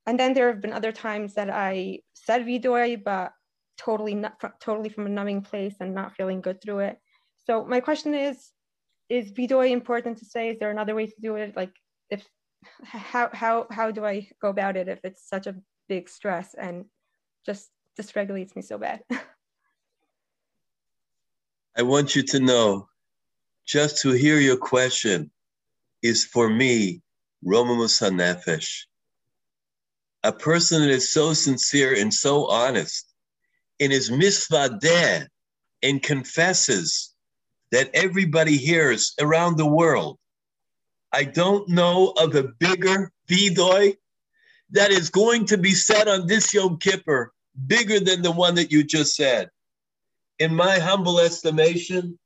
and then there have been other times that I said Vidoy, but totally not totally from a numbing place and not feeling good through it. So my question is, is Vidoy important to say? Is there another way to do it? Like if how how how do I go about it if it's such a big stress and just dysregulates me so bad? I want you to know, just to hear your question is for me, Roma Nefesh a person that is so sincere and so honest in his misvadeh and confesses that everybody hears around the world. I don't know of a bigger vidoy that is going to be said on this Yom Kippur, bigger than the one that you just said. In my humble estimation,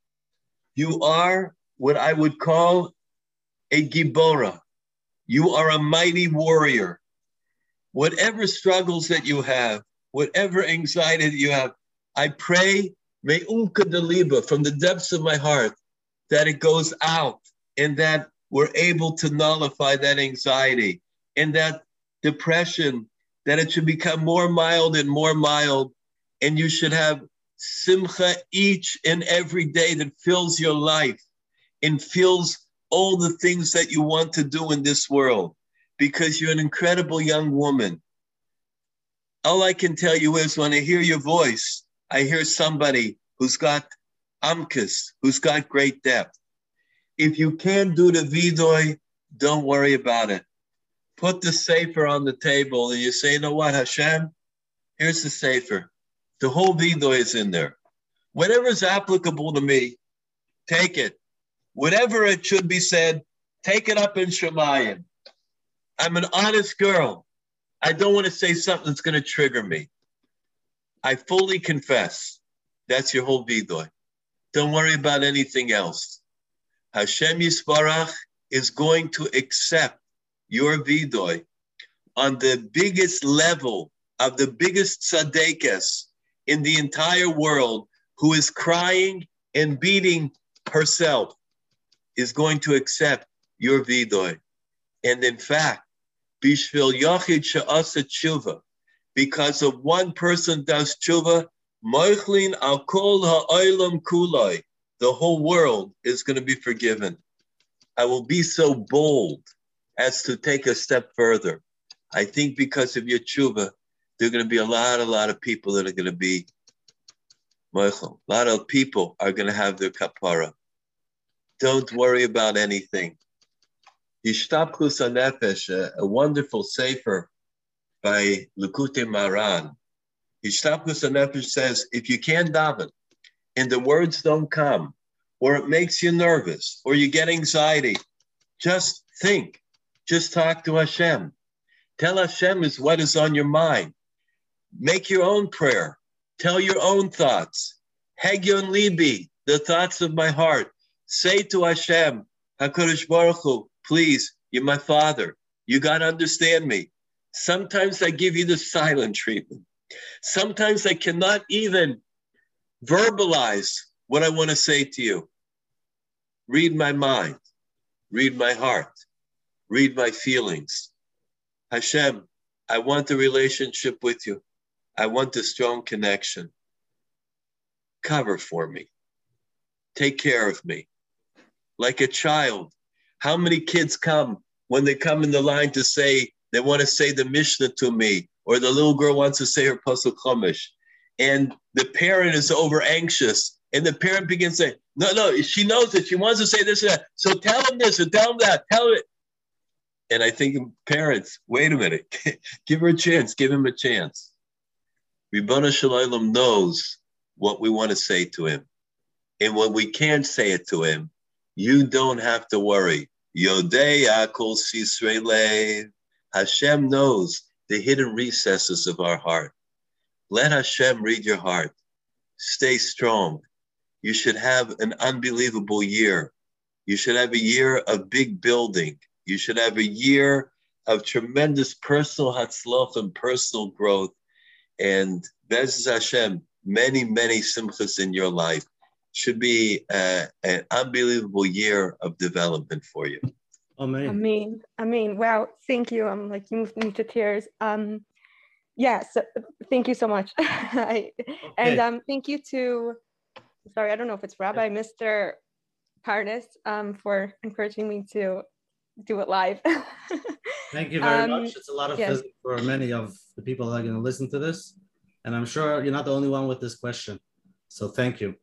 you are what I would call a gibora. You are a mighty warrior whatever struggles that you have, whatever anxiety that you have, I pray, may unka deliba from the depths of my heart, that it goes out and that we're able to nullify that anxiety and that depression, that it should become more mild and more mild. And you should have simcha each and every day that fills your life and fills all the things that you want to do in this world because you're an incredible young woman. All I can tell you is when I hear your voice, I hear somebody who's got amkus, who's got great depth. If you can't do the vidoy, don't worry about it. Put the sefer on the table and you say, you know what, Hashem, here's the sefer. The whole vidoy is in there. Whatever is applicable to me, take it. Whatever it should be said, take it up in Shemayim. I'm an honest girl. I don't want to say something that's going to trigger me. I fully confess. That's your whole vidoy. Don't worry about anything else. Hashem Yisbarach is going to accept your vidoy on the biggest level of the biggest tzaddikas in the entire world who is crying and beating herself is going to accept your vidoy. And in fact, Bishvil Yachid Sha'asa Tshuva. Because of one person does tshuva, Moichlin al kol ha'olam kulai. The whole world is going to be forgiven. I will be so bold as to take a step further. I think because of your tshuva, there are going to be a lot, a lot of people that are going to be Michael, a lot of people are going to have their kapara. Don't worry about anything. Yishtapchus Nefesh, a, a wonderful sefer by Likutei Moharan. Yishtapchus Nefesh says, if you can't daven and the words don't come, or it makes you nervous, or you get anxiety, just think. Just talk to Hashem. Tell Hashem is what is on your mind. Make your own prayer. Tell your own thoughts. Hegyon Libi, the thoughts of my heart. Say to Hashem, HaKadosh Baruch Hu, please, you're my father. You got to understand me. Sometimes I give you the silent treatment. Sometimes I cannot even verbalize what I want to say to you. Read my mind, read my heart, read my feelings. Hashem, I want the relationship with you. I want the strong connection. Cover for me. Take care of me. Like a child. How many kids come when they come in the line to say, they want to say the Mishnah to me, or the little girl wants to say her Pasuk Chumash, and the parent is over anxious, and the parent begins to say, no, no, she knows that she wants to say this and that. So tell him this and tell him that. Tell it. And I think parents, wait a minute, give her a chance, give him a chance. Ribbono Shel Olam knows what we want to say to him. And when we can't say it to him, you don't have to worry. Yodei Akol Sisrele. Hashem knows the hidden recesses of our heart. Let Hashem read your heart. Stay strong. You should have an unbelievable year. You should have a year of big building. You should have a year of tremendous personal hatzloch and personal growth. And Bez Hashem, many, many simchas in your life should be uh, an unbelievable year of development for you. Amen. Amen. Amen. Wow. Thank you. I'm like, you moved me to tears. Um, yes. Yeah, so thank you so much. I, okay. And um, thank you to, sorry, I don't know if it's Rabbi, Mr. Parnas, um, for encouraging me to do it live. thank you very um, much. It's a lot of yes. for many of the people that are going to listen to this. And I'm sure you're not the only one with this question. So thank you.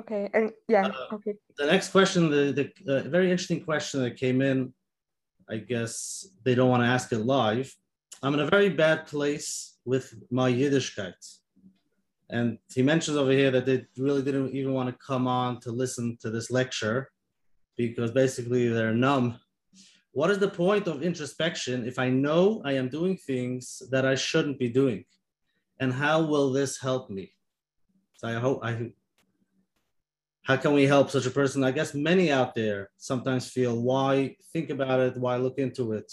Okay, and yeah, uh, okay. The next question, the, the uh, very interesting question that came in, I guess they don't want to ask it live. I'm in a very bad place with my Yiddishkeit. And he mentions over here that they really didn't even want to come on to listen to this lecture because basically they're numb. What is the point of introspection if I know I am doing things that I shouldn't be doing? And how will this help me? So I hope I how can we help such a person? I guess many out there sometimes feel why think about it, why look into it.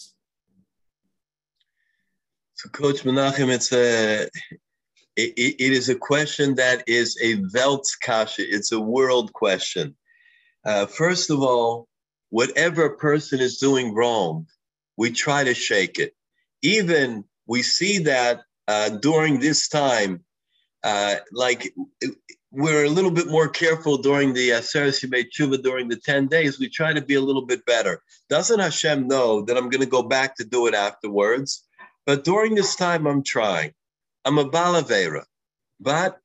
So, Coach Menachem, it's a it, it is a question that is a Weltkasche. It's a world question. Uh, first of all, whatever a person is doing wrong, we try to shake it. Even we see that uh, during this time, uh, like we're a little bit more careful during the uh, Aseres Yemei Tshuva during the 10 days. We try to be a little bit better. Doesn't Hashem know that I'm going to go back to do it afterwards? But during this time, I'm trying. I'm a balavera, but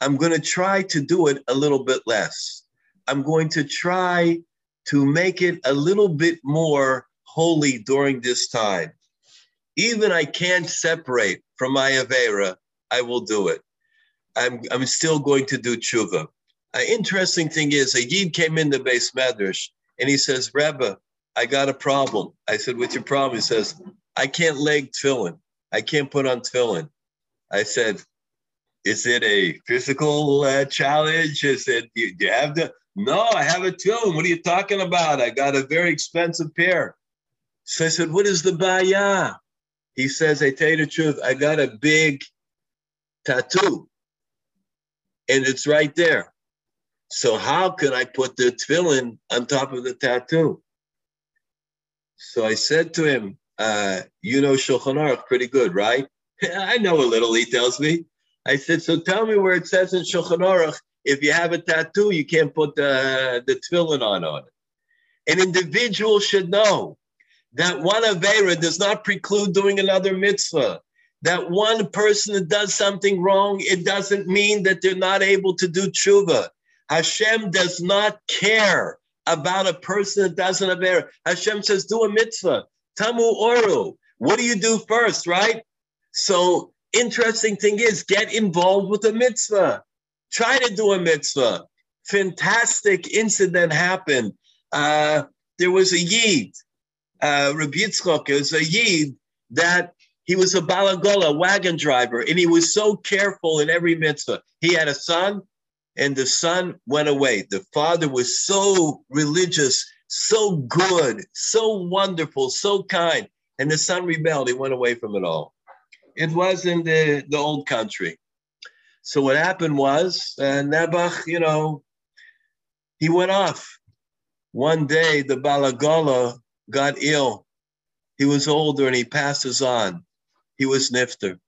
I'm going to try to do it a little bit less. I'm going to try to make it a little bit more holy during this time. Even I can't separate from my Avera, I will do it. I'm, I'm still going to do tshuva. An interesting thing is, a Yid came in the beis medrash and he says, Rebbe, I got a problem. I said, What's your problem? He says, I can't leg tefillin. I can't put on tefillin. I said, Is it a physical uh, challenge? Is it, do you, do you have the, no, I have a tefillin. What are you talking about? I got a very expensive pair. So I said, What is the baya? He says, I tell you the truth, I got a big tattoo and it's right there. So how can I put the tefillin on top of the tattoo? So I said to him, uh, you know Shulchan Aruch pretty good, right? I know a little, he tells me. I said, so tell me where it says in Shulchan Aruch, if you have a tattoo, you can't put the, the tefillin on on it. An individual should know that one Avera does not preclude doing another mitzvah. That one person that does something wrong, it doesn't mean that they're not able to do tshuva. Hashem does not care about a person that doesn't have error. Hashem says, do a mitzvah. Tamu oru. What do you do first, right? So interesting thing is get involved with a mitzvah. Try to do a mitzvah. Fantastic incident happened. Uh, there was a yid, uh, Rabbi Yitzchok, was a yid that he was a balagola wagon driver, and he was so careful in every mitzvah. He had a son, and the son went away. The father was so religious, so good, so wonderful, so kind, and the son rebelled. He went away from it all. It was in the, the old country. So what happened was, uh, Nebuch, you know, he went off. One day, the Balagola got ill. He was older and he passes on. He was nifter.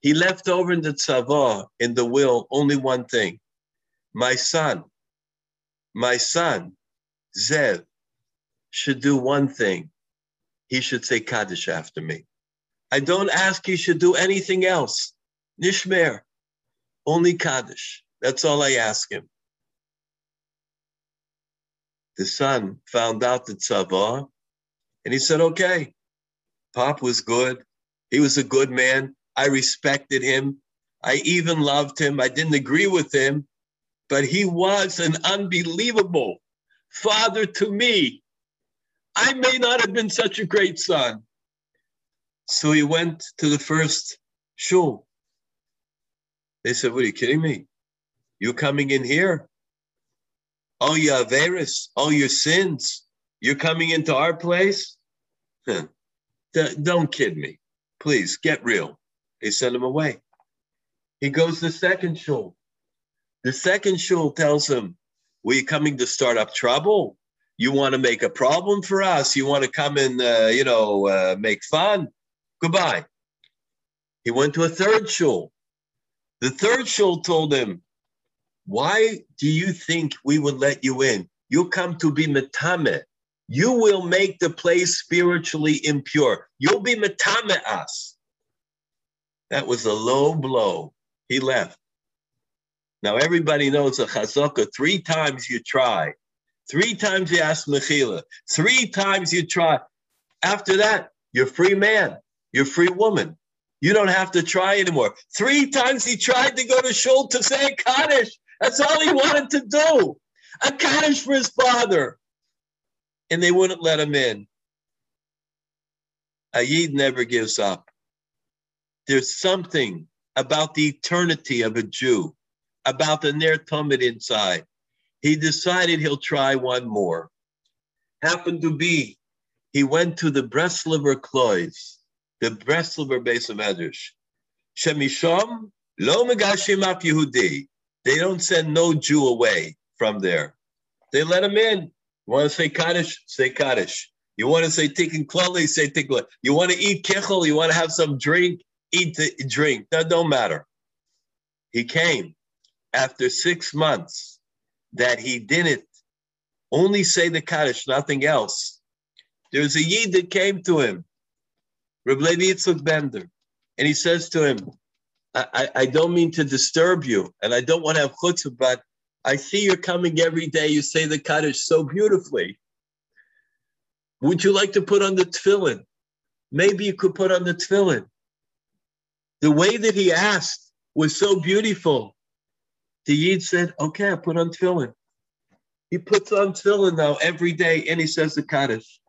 He left over in the tzava, in the will, only one thing. My son, my son, Zev, should do one thing. He should say Kaddish after me. I don't ask he should do anything else. Nishmer, only Kaddish. That's all I ask him. The son found out the tzava, and he said, okay, Pop was good. He was a good man. I respected him. I even loved him. I didn't agree with him, but he was an unbelievable father to me. I may not have been such a great son, so he went to the first shul. They said, What are you kidding me? You're coming in here? All your Averis, all your sins, you're coming into our place? Don't kid me. Please get real. They send him away. He goes to the second shul. The second shul tells him, Were you coming to start up trouble? You want to make a problem for us? You want to come and, uh, you know, uh, make fun? Goodbye. He went to a third shul. The third shul told him, Why do you think we would let you in? You come to be metame. You will make the place spiritually impure. You'll be metame us. That was a low blow. He left. Now everybody knows a chazaka. Three times you try. Three times you ask mechila. Three times you try. After that, you're free man. You're free woman. You don't have to try anymore. Three times he tried to go to shul to say a Kaddish. That's all he wanted to do. A Kaddish for his father. And they wouldn't let him in. A Yid never gives up. There's something about the eternity of a Jew, about the Ner Tamid inside. He decided he'll try one more. Happened to be, he went to the Breslover Klois the Breslover base of Medrash. Shemisham lo megashim af Yehudi. They don't send no Jew away from there. They let him in. You want to say Kaddish? Say Kaddish. You want to say Tikkun Klali? Say Tikkun. You want to eat kichel? You want to have some drink? Eat the drink. That don't matter. He came after six months that he didn't only say the Kaddish, nothing else. There's a Yid that came to him Rabbi Yitzchak Bender, and he says to him, I, I, I, don't mean to disturb you, and I don't want to have chutzpah, but I see you're coming every day. You say the Kaddish so beautifully. Would you like to put on the tefillin? Maybe you could put on the tefillin. The way that he asked was so beautiful. The Yid said, okay, I put on tefillin. He puts on tefillin now every day, and he says the Kaddish.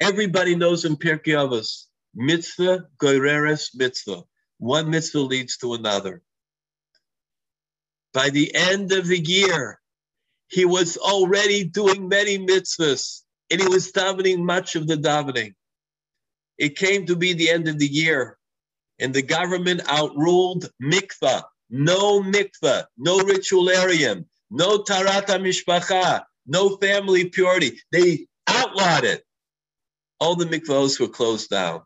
Everybody knows in Pirkei Avos, Mitzvah goireres mitzvah. One mitzvah leads to another. By the end of the year, he was already doing many mitzvahs, and he was davening much of the davening. It came to be the end of the year, and the government outruled mikvah. No mikvah, no ritualarium, no taharas mishpacha, no family purity. They outlawed it. All the mikvahs were closed down.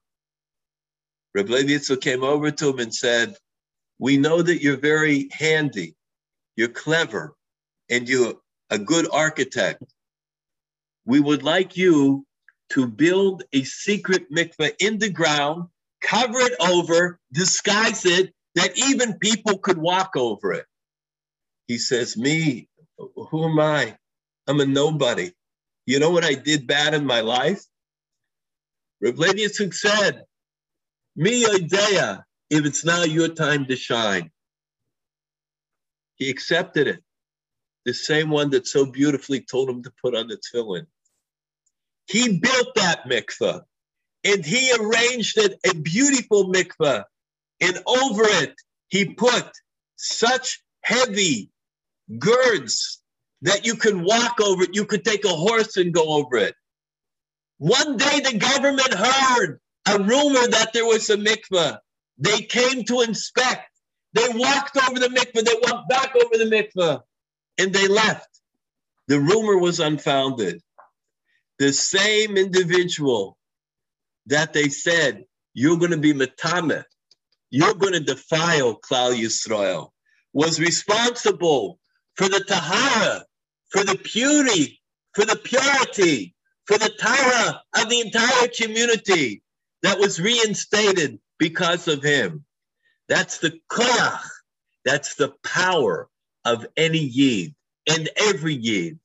Rabbi Yitzchak came over to him and said, We know that you're very handy, you're clever, and you're a good architect. We would like you to build a secret mikveh in the ground cover it over, disguise it, that even people could walk over it. He says, Me, who am I? I'm a nobody. You know what I did bad in my life? Rav said, Me idea, if it's now your time to shine. He accepted it. The same one that so beautifully told him to put on the tefillin. He built that mikveh and he arranged it a beautiful mikveh. And over it, he put such heavy girds that you could walk over it. You could take a horse and go over it. One day the government heard a rumor that there was a mikveh. They came to inspect. They walked over the mikveh. They walked back over the mikveh and they left. The rumor was unfounded. The same individual that they said, you're going to be metame, you're going to defile Klal Yisrael, was responsible for the tahara, for the purity, for the purity, for the tahara of the entire community that was reinstated because of him. That's the koyach, that's the power of any yid and every yid.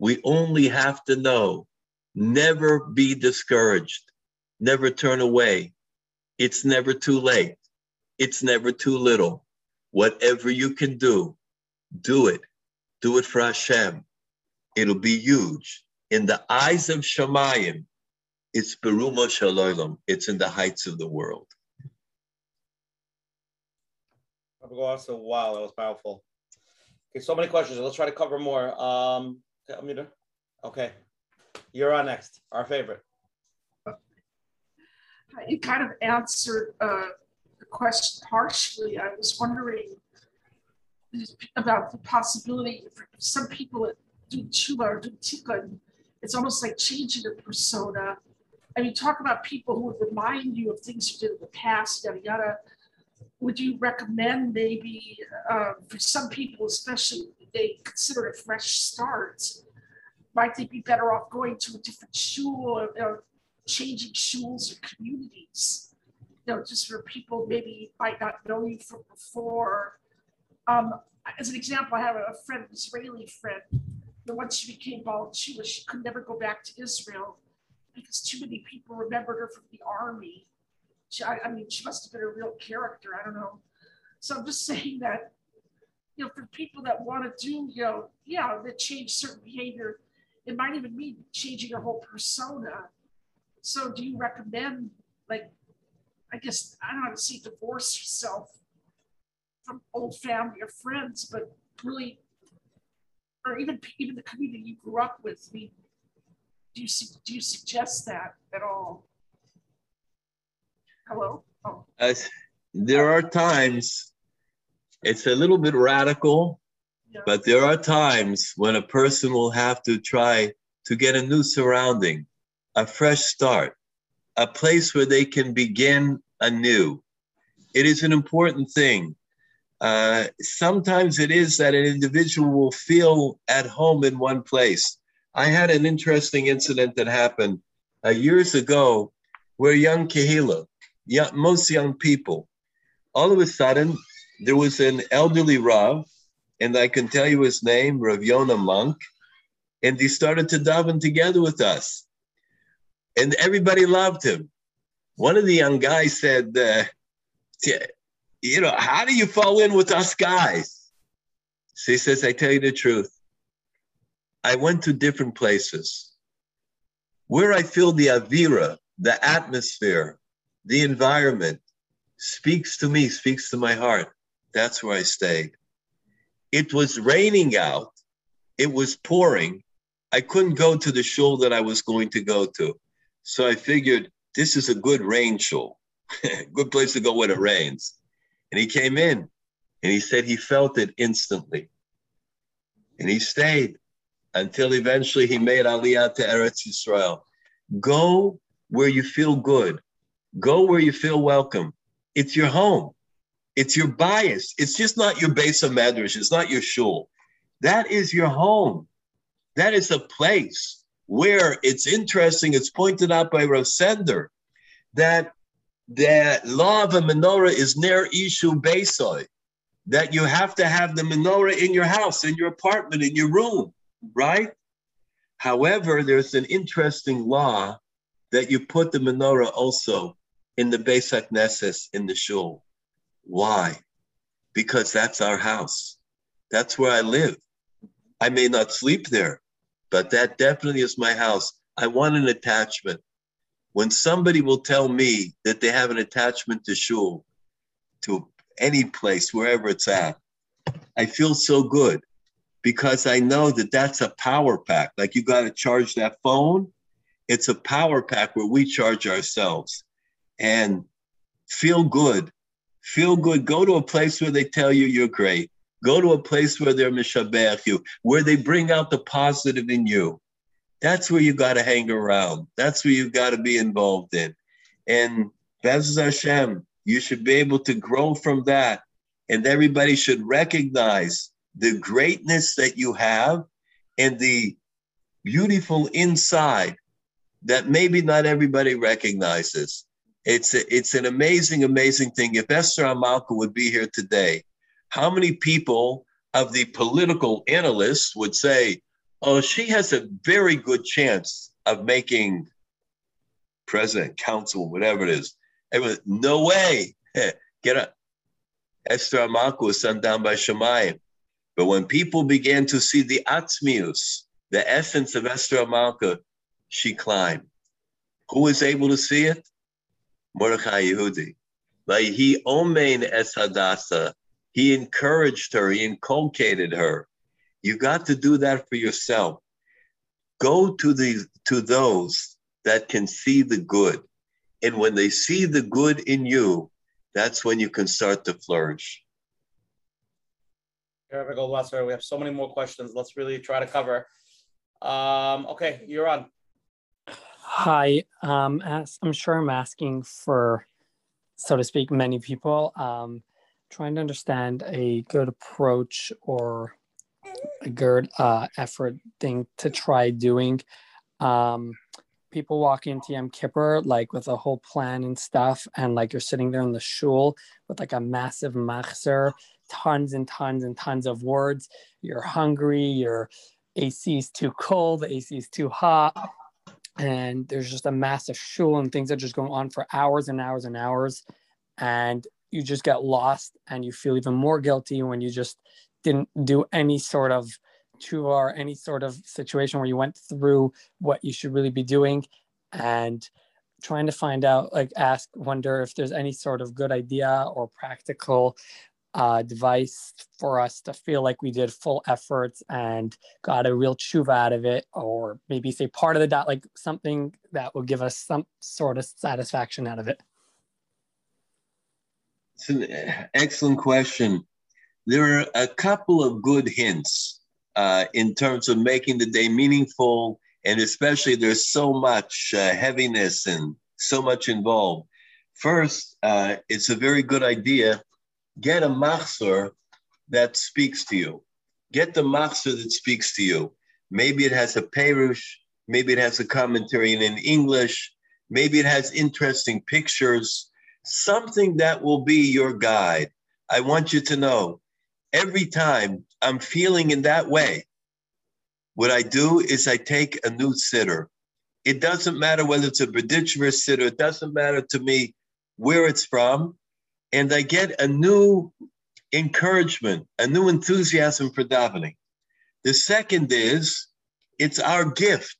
We only have to know, never be discouraged. Never turn away. It's never too late. It's never too little. Whatever you can do, do it. Do it for Hashem. It'll be huge. In the eyes of Shemayim, it's Beruma Shalom. It's in the heights of the world. So wow, that was powerful. Okay, so many questions. Let's try to cover more. Um, okay, you're on next. Our favorite you kind of answered uh, the question partially. I was wondering about the possibility for some people that do tshuva or do tikkun, it's almost like changing their persona. I mean, talk about people who would remind you of things you did in the past, yada yada. Would you recommend maybe uh, for some people, especially they consider a fresh start, might they be better off going to a different shul or, or changing schools or communities, you know, just for people maybe might not know you from before. Um, as an example, I have a friend, Israeli friend, that once she became Baal Jewish, she could never go back to Israel because too many people remembered her from the army. She, I, I mean, she must have been a real character. I don't know. So I'm just saying that, you know, for people that want to do, you know, yeah, that change certain behavior, it might even mean changing your whole persona so do you recommend, like, I guess, I don't know say divorce yourself from old family or friends, but really, or even even the community you grew up with. I mean, do you do you suggest that at all? Hello. Oh. Uh, there are times it's a little bit radical, yeah. but there are times when a person will have to try to get a new surrounding a fresh start, a place where they can begin anew. It is an important thing. Uh, sometimes it is that an individual will feel at home in one place. I had an interesting incident that happened uh, years ago where young Kahila, young, most young people, all of a sudden there was an elderly Rav, and I can tell you his name, Rav Yona Monk, and he started to daven together with us and everybody loved him. One of the young guys said, uh, you know, how do you fall in with us guys? So he says, I tell you the truth. I went to different places. Where I feel the avira, the atmosphere, the environment speaks to me, speaks to my heart. That's where I stayed. It was raining out. It was pouring. I couldn't go to the shul that I was going to go to. So I figured this is a good rain show, good place to go when it rains. And he came in and he said he felt it instantly. And he stayed until eventually he made Aliyah to Eretz Yisrael. Go where you feel good. Go where you feel welcome. It's your home. It's your bias. It's just not your base of medrash. It's not your shul. That is your home. That is a place where it's interesting, it's pointed out by Rav Sender that the law of a menorah is near Ishu Besoy, that you have to have the menorah in your house, in your apartment, in your room, right? However, there's an interesting law that you put the menorah also in the Beis HaKnesses, in the shul. Why? Because that's our house. That's where I live. I may not sleep there, but that definitely is my house. I want an attachment. When somebody will tell me that they have an attachment to shul, to any place, wherever it's at, I feel so good because I know that that's a power pack. Like you got to charge that phone. It's a power pack where we charge ourselves and feel good. Feel good. Go to a place where they tell you you're great. Go to a place where they're mishabech you, where they bring out the positive in you. That's where you got to hang around. That's where you got to be involved in. And Bez Hashem, you should be able to grow from that. And everybody should recognize the greatness that you have and the beautiful inside that maybe not everybody recognizes. It's a, it's an amazing, amazing thing. If Esther HaMalka would be here today, how many people of the political analysts would say, oh, she has a very good chance of making president, council, whatever it is. Everyone, no way. Get up. Esther HaMalka was sent down by Shemayim. But when people began to see the atzmius, the essence of Esther HaMalka, she climbed. Who was able to see it? Mordechai Yehudi. He omein es. He encouraged her. He inculcated her. You got to do that for yourself. Go to the to those that can see the good. And when they see the good in you, that's when you can start to flourish. Rabbi Goldwasser, we have so many more questions. Let's really try to cover. Um, okay, you're on. Hi, um, as I'm sure I'm asking for, so to speak, many people. Um, trying to understand a good approach or a good uh, effort thing to try doing. Um, people walk into Yom Kippur like with a whole plan and stuff, and like you're sitting there in the shul with like a massive machzor, tons and tons and tons of words. You're hungry. Your AC is too cold. AC is too hot. And there's just a massive shul and things are just going on for hours and hours and hours. And you just get lost and you feel even more guilty when you just didn't do any sort of to or any sort of situation where you went through what you should really be doing and trying to find out like ask wonder if there's any sort of good idea or practical uh, device for us to feel like we did full efforts and got a real tshuva out of it or maybe say part of the dot like something that will give us some sort of satisfaction out of it it's an excellent question there are a couple of good hints uh, in terms of making the day meaningful, and especially there's so much uh, heaviness and so much involved. First, uh, it's a very good idea. Get a machzor that speaks to you. Get the machzor that speaks to you. Maybe it has a perush, maybe it has a commentary in English, maybe it has interesting pictures, something that will be your guide. I want you to know every time I'm feeling in that way, what I do is I take a new siddur. It doesn't matter whether it's a Berditchever siddur, it doesn't matter to me where it's from. And I get a new encouragement, a new enthusiasm for davening. The second is it's our gift.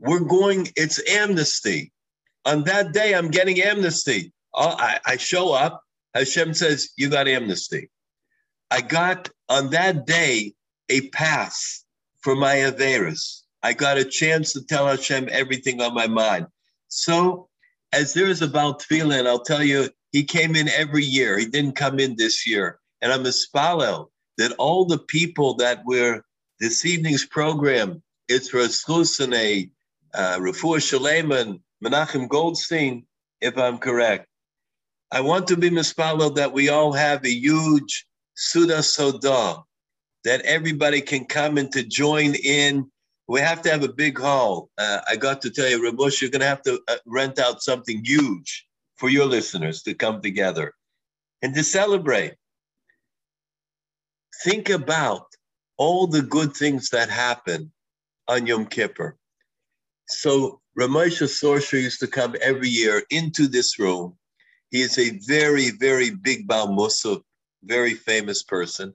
We're going, it's amnesty. On that day, I'm getting amnesty. Oh, I, I show up, Hashem says, You got amnesty. I got on that day a pass for my Averis. I got a chance to tell Hashem everything on my mind. So, as there is about tefillin, I'll tell you, he came in every year. He didn't come in this year. And I'm a spalel that all the people that were this evening's program, it's for Slusane, uh, Rafur Shaleman, Menachem Goldstein, if I'm correct. I want to be mispalel that we all have a huge Suda Soda, that everybody can come and to join in. We have to have a big hall. Uh, I got to tell you, Rabush, you're going to have to uh, rent out something huge for your listeners to come together and to celebrate. Think about all the good things that happen on Yom Kippur. So Ramesha Sorsha used to come every year into this room. He is a very, very big Baal Musaf, very famous person.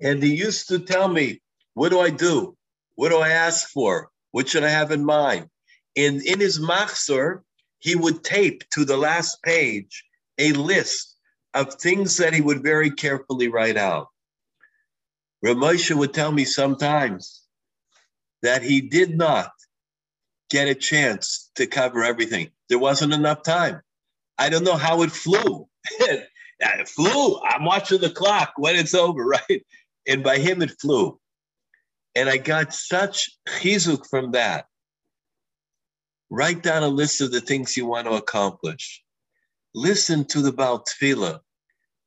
And he used to tell me, what do I do? What do I ask for? What should I have in mind? And in his machzor, he would tape to the last page a list of things that he would very carefully write out. Ramosha would tell me sometimes that he did not get a chance to cover everything. There wasn't enough time. I don't know how it flew. it flew. I'm watching the clock when it's over, right? And by him, it flew. And I got such chizuk from that. Write down a list of the things you want to accomplish. Listen to the Baal Tefillah.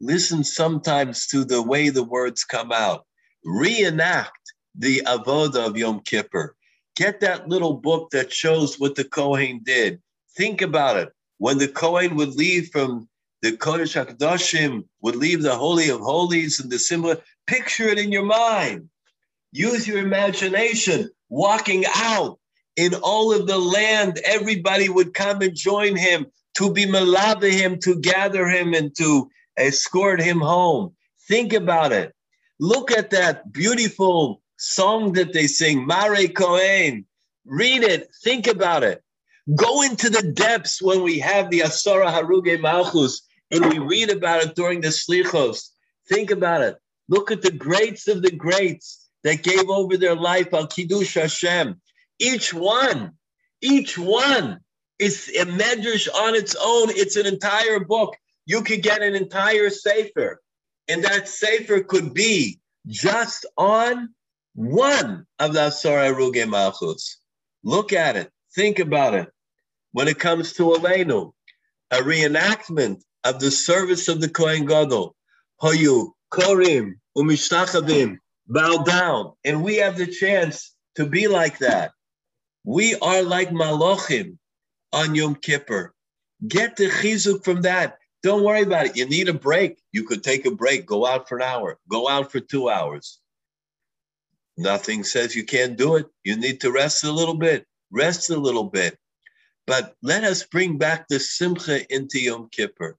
Listen sometimes to the way the words come out. Reenact the avoda of Yom Kippur. Get that little book that shows what the Kohen did. Think about it. When the Kohen would leave from the Kodesh HaKodashim, would leave the Holy of Holies and the symbol, picture it in your mind. Use your imagination. Walking out in all of the land, everybody would come and join him to be malava him, to gather him, and to escort him home. Think about it. Look at that beautiful song that they sing, Mare Kohen. Read it, think about it. Go into the depths when we have the Asara Haruge Malchus and we read about it during the Slichos. Think about it. Look at the greats of the greats that gave over their life al Kiddush Hashem. Each one, each one is a medrash on its own. It's an entire book. You could get an entire sefer, and that sefer could be just on one of the Asara Ruge Malchus. Look at it. Think about it. When it comes to Aleinu, a reenactment of the service of the Kohen Gadol, Hoyu, Korim, Umishtachavim, bow down. And we have the chance to be like that. We are like Malochim on Yom Kippur. Get the chizuk from that. Don't worry about it. You need a break. You could take a break, go out for an hour, go out for two hours. Nothing says you can't do it. You need to rest a little bit, rest a little bit. But let us bring back the simcha into Yom Kippur.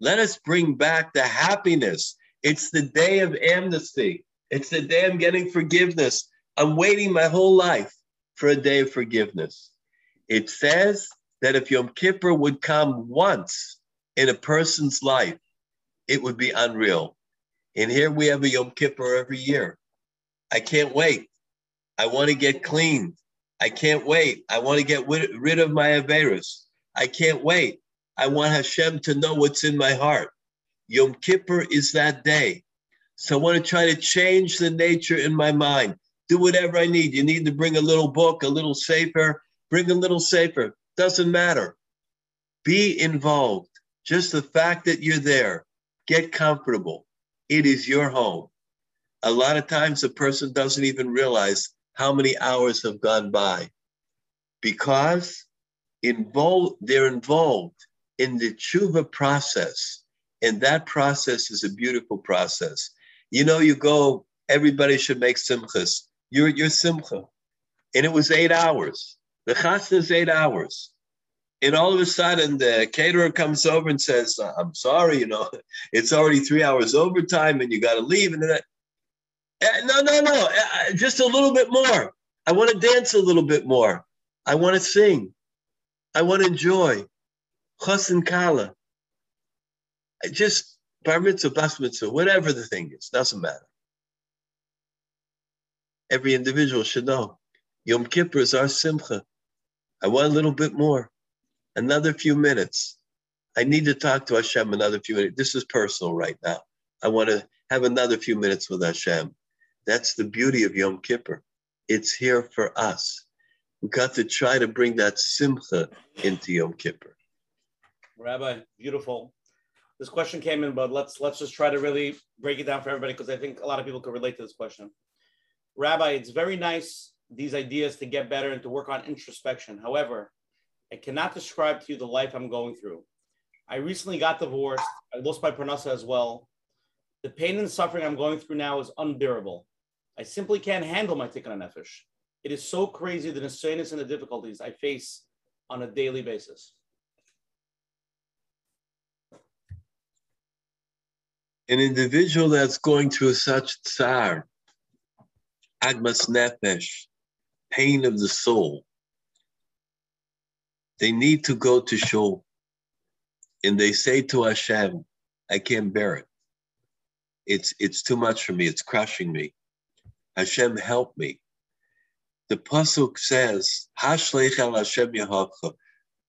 Let us bring back the happiness. It's the day of amnesty. It's the day I'm getting forgiveness. I'm waiting my whole life for a day of forgiveness. It says that if Yom Kippur would come once in a person's life, it would be unreal. And here we have a Yom Kippur every year. I can't wait. I want to get cleaned. I can't wait. I want to get rid of my Averus. I can't wait. I want Hashem to know what's in my heart. Yom Kippur is that day. So I want to try to change the nature in my mind. Do whatever I need. You need to bring a little book, a little sefer, bring a little sefer. Doesn't matter. Be involved. Just the fact that you're there, get comfortable. It is your home. A lot of times a person doesn't even realize how many hours have gone by because involved, they're involved in the tshuva process. And that process is a beautiful process. You know, you go, everybody should make simchas. You're, you're simcha. And it was eight hours. The chasna is eight hours. And all of a sudden, the caterer comes over and says, I'm sorry, you know, it's already three hours overtime and you got to leave. And then, uh, no, no, no, uh, just a little bit more. I want to dance a little bit more. I want to sing. I want to enjoy. Chas and kala. Just bar mitzvah, bas mitzvah, whatever the thing is, doesn't matter. Every individual should know. Yom Kippur is our simcha. I want a little bit more, another few minutes. I need to talk to Hashem another few minutes. This is personal right now. I want to have another few minutes with Hashem. That's the beauty of Yom Kippur. It's here for us. We've got to try to bring that simcha into Yom Kippur. Rabbi, beautiful. This question came in, but let's let's just try to really break it down for everybody because I think a lot of people could relate to this question. Rabbi, it's very nice these ideas to get better and to work on introspection. However, I cannot describe to you the life I'm going through. I recently got divorced. I lost my parnasa as well. The pain and suffering I'm going through now is unbearable. I simply can't handle my tikkun nefesh. It is so crazy the nisyonos and the difficulties I face on a daily basis. An individual that's going through such tsar, agmas nefesh, pain of the soul, they need to go to shul and they say to Hashem, I can't bear it. It's, it's too much for me. It's crushing me. Hashem, help me. The Pasuk says, Hashlech al Hashem Yehavcha.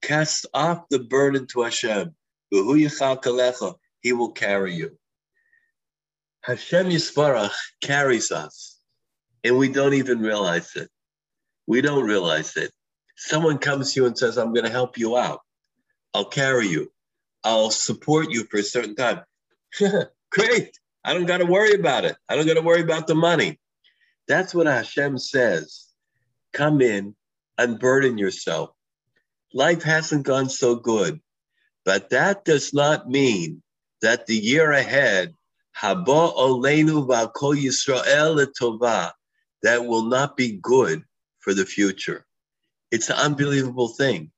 Cast off the burden to Hashem. He will carry you. Hashem Yisbarach carries us, and we don't even realize it. We don't realize it. Someone comes to you and says, I'm going to help you out. I'll carry you. I'll support you for a certain time. Great. I don't got to worry about it. I don't got to worry about the money. That's what Hashem says. Come in, unburden yourself. Life hasn't gone so good, but that does not mean that the year ahead, Haba Olenu V'Kol Yisrael Tova, that will not be good for the future. It's an unbelievable thing.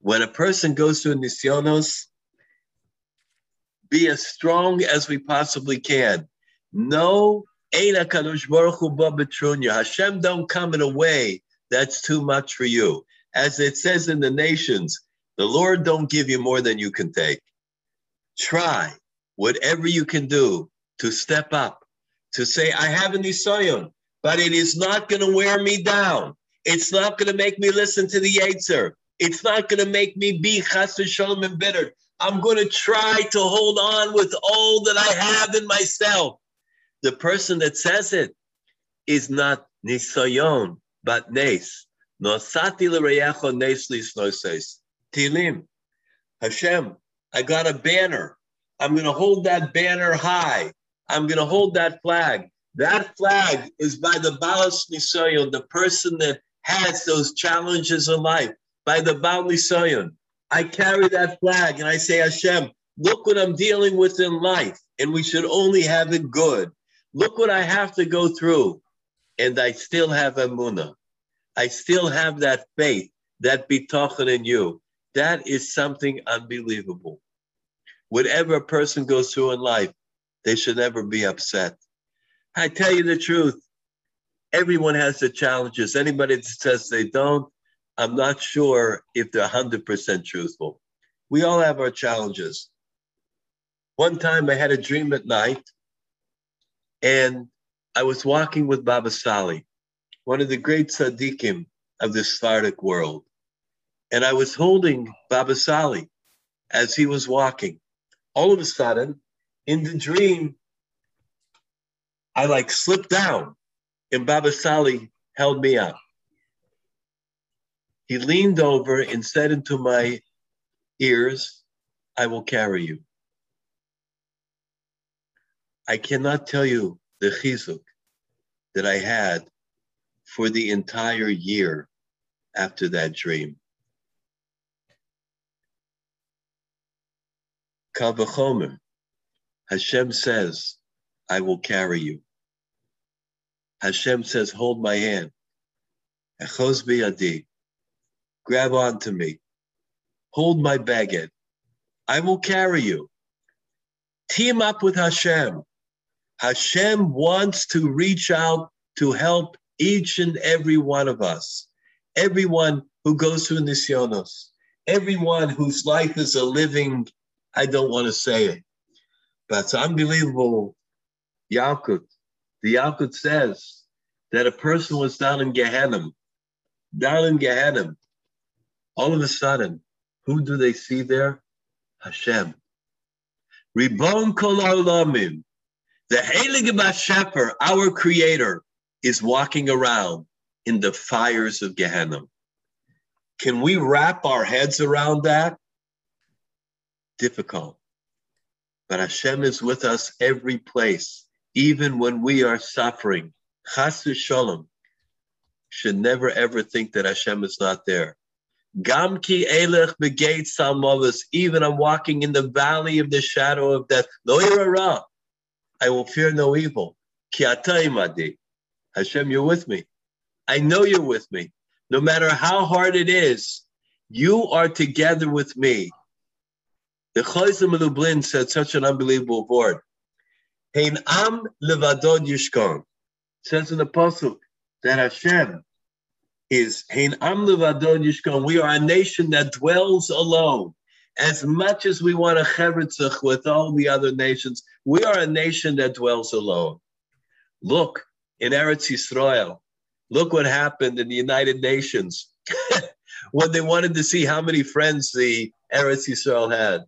When a person goes to a nisyonos, be as strong as we possibly can. No, Hashem don't come in a way that's too much for you. As it says in the nations, the Lord don't give you more than you can take. Try whatever you can do to step up, to say, I have an Isayon, but it is not going to wear me down. It's not going to make me listen to the Yetzer. It's not going to make me be chas v'shalom embittered. I'm going to try to hold on with all that I have in myself. The person that says it is not nisayon, but nes. Nosati l'reyecho nes lisnoses. Tilim. Hashem, I got a banner. I'm going to hold that banner high. I'm going to hold that flag. That flag is by the Balas Nisayon, the person that has those challenges in life, by the Baal Nisayon. I carry that flag and I say, Hashem, look what I'm dealing with in life, and we should only have it good. Look what I have to go through, and I still have emunah. I still have that faith, that bitachon in you. That is something unbelievable. Whatever a person goes through in life, they should never be upset. I tell you the truth. Everyone has their challenges. Anybody that says they don't, I'm not sure if they're 100% truthful. We all have our challenges. One time I had a dream at night and I was walking with Baba Sali, one of the great tzaddikim of the Sephardic world. And I was holding Baba Sali as he was walking. All of a sudden, in the dream, I like slipped down and Baba Sali held me up. He leaned over and said into my ears, I will carry you. I cannot tell you the chizuk that I had for the entire year after that dream. Kavachomer, Hashem says, I will carry you. Hashem says, hold my hand. Echos biyadi grab onto me, hold my baguette. I will carry you. Team up with Hashem. Hashem wants to reach out to help each and every one of us, everyone who goes through Nisyonos, everyone whose life is a living, I don't want to say it, but it's unbelievable. Yalkut, the Yalkut says that a person was down in Gehenna, down in Gehenna, all of a sudden, who do they see there? Hashem. Ribon kol olamim. The Heilige Bashefer, our creator, is walking around in the fires of Gehenna. Can we wrap our heads around that? Difficult. But Hashem is with us every place, even when we are suffering. Chas shalom. Should never ever think that Hashem is not there. Gamki elech begate salmovus. Even I'm walking in the valley of the shadow of death. Lo ra. I will fear no evil. Ki madi. Hashem, you're with me. I know you're with me. No matter how hard it is, you are together with me. The Chozeh of Lublin said such an unbelievable word. Hein am levadod yishkon. Says in the Pasuk that Hashem is Hein am levadod yishkon. We are a nation that dwells alone. As much as we want a cheretzach with all the other nations, we are a nation that dwells alone. Look in Eretz Yisrael. Look what happened in the United Nations when they wanted to see how many friends the Eretz Yisrael had.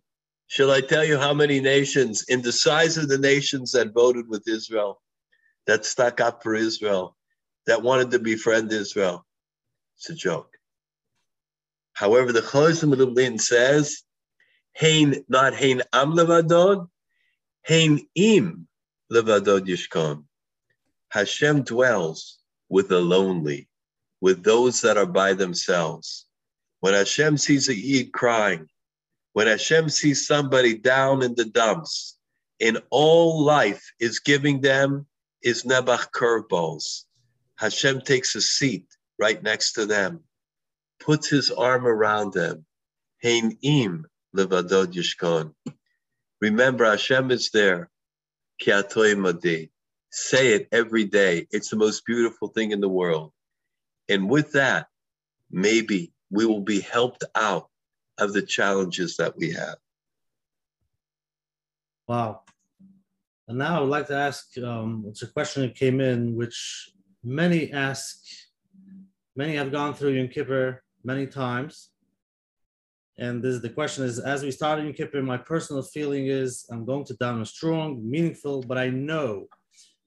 Shall I tell you how many nations, in the size of the nations that voted with Israel, that stuck up for Israel, that wanted to befriend Israel? It's a joke. However, the Chozeh of Lublin says, Hain, not Hain am levadod, Hein im levadod yishkon. Hashem dwells with the lonely, with those that are by themselves. When Hashem sees a Yid crying, when Hashem sees somebody down in the dumps, in all life is giving them is Nebuch curveballs. Hashem takes a seat right next to them, puts his arm around them. Hein im levadod yishkon. Remember, Hashem is there. Say it every day. It's the most beautiful thing in the world. And with that, maybe we will be helped out of the challenges that we have. Wow. And now I would like to ask um, it's a question that came in, which many ask, many have gone through Yom Kippur many times. And this the question is as we started Yom Kippur, my personal feeling is I'm going to down a strong, meaningful, but I know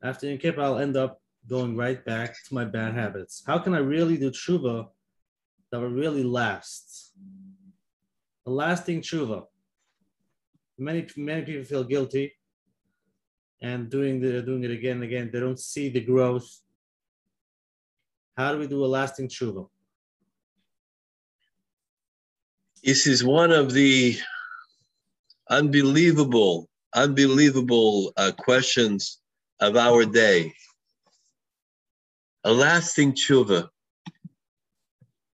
after Yom Kippur, I'll end up going right back to my bad habits. How can I really do tshuva that will really last. A lasting tshuva. Many many people feel guilty and doing the, doing it again and again. They don't see the growth. How do we do a lasting tshuva? This is one of the unbelievable, unbelievable uh, questions of our day. A lasting tshuva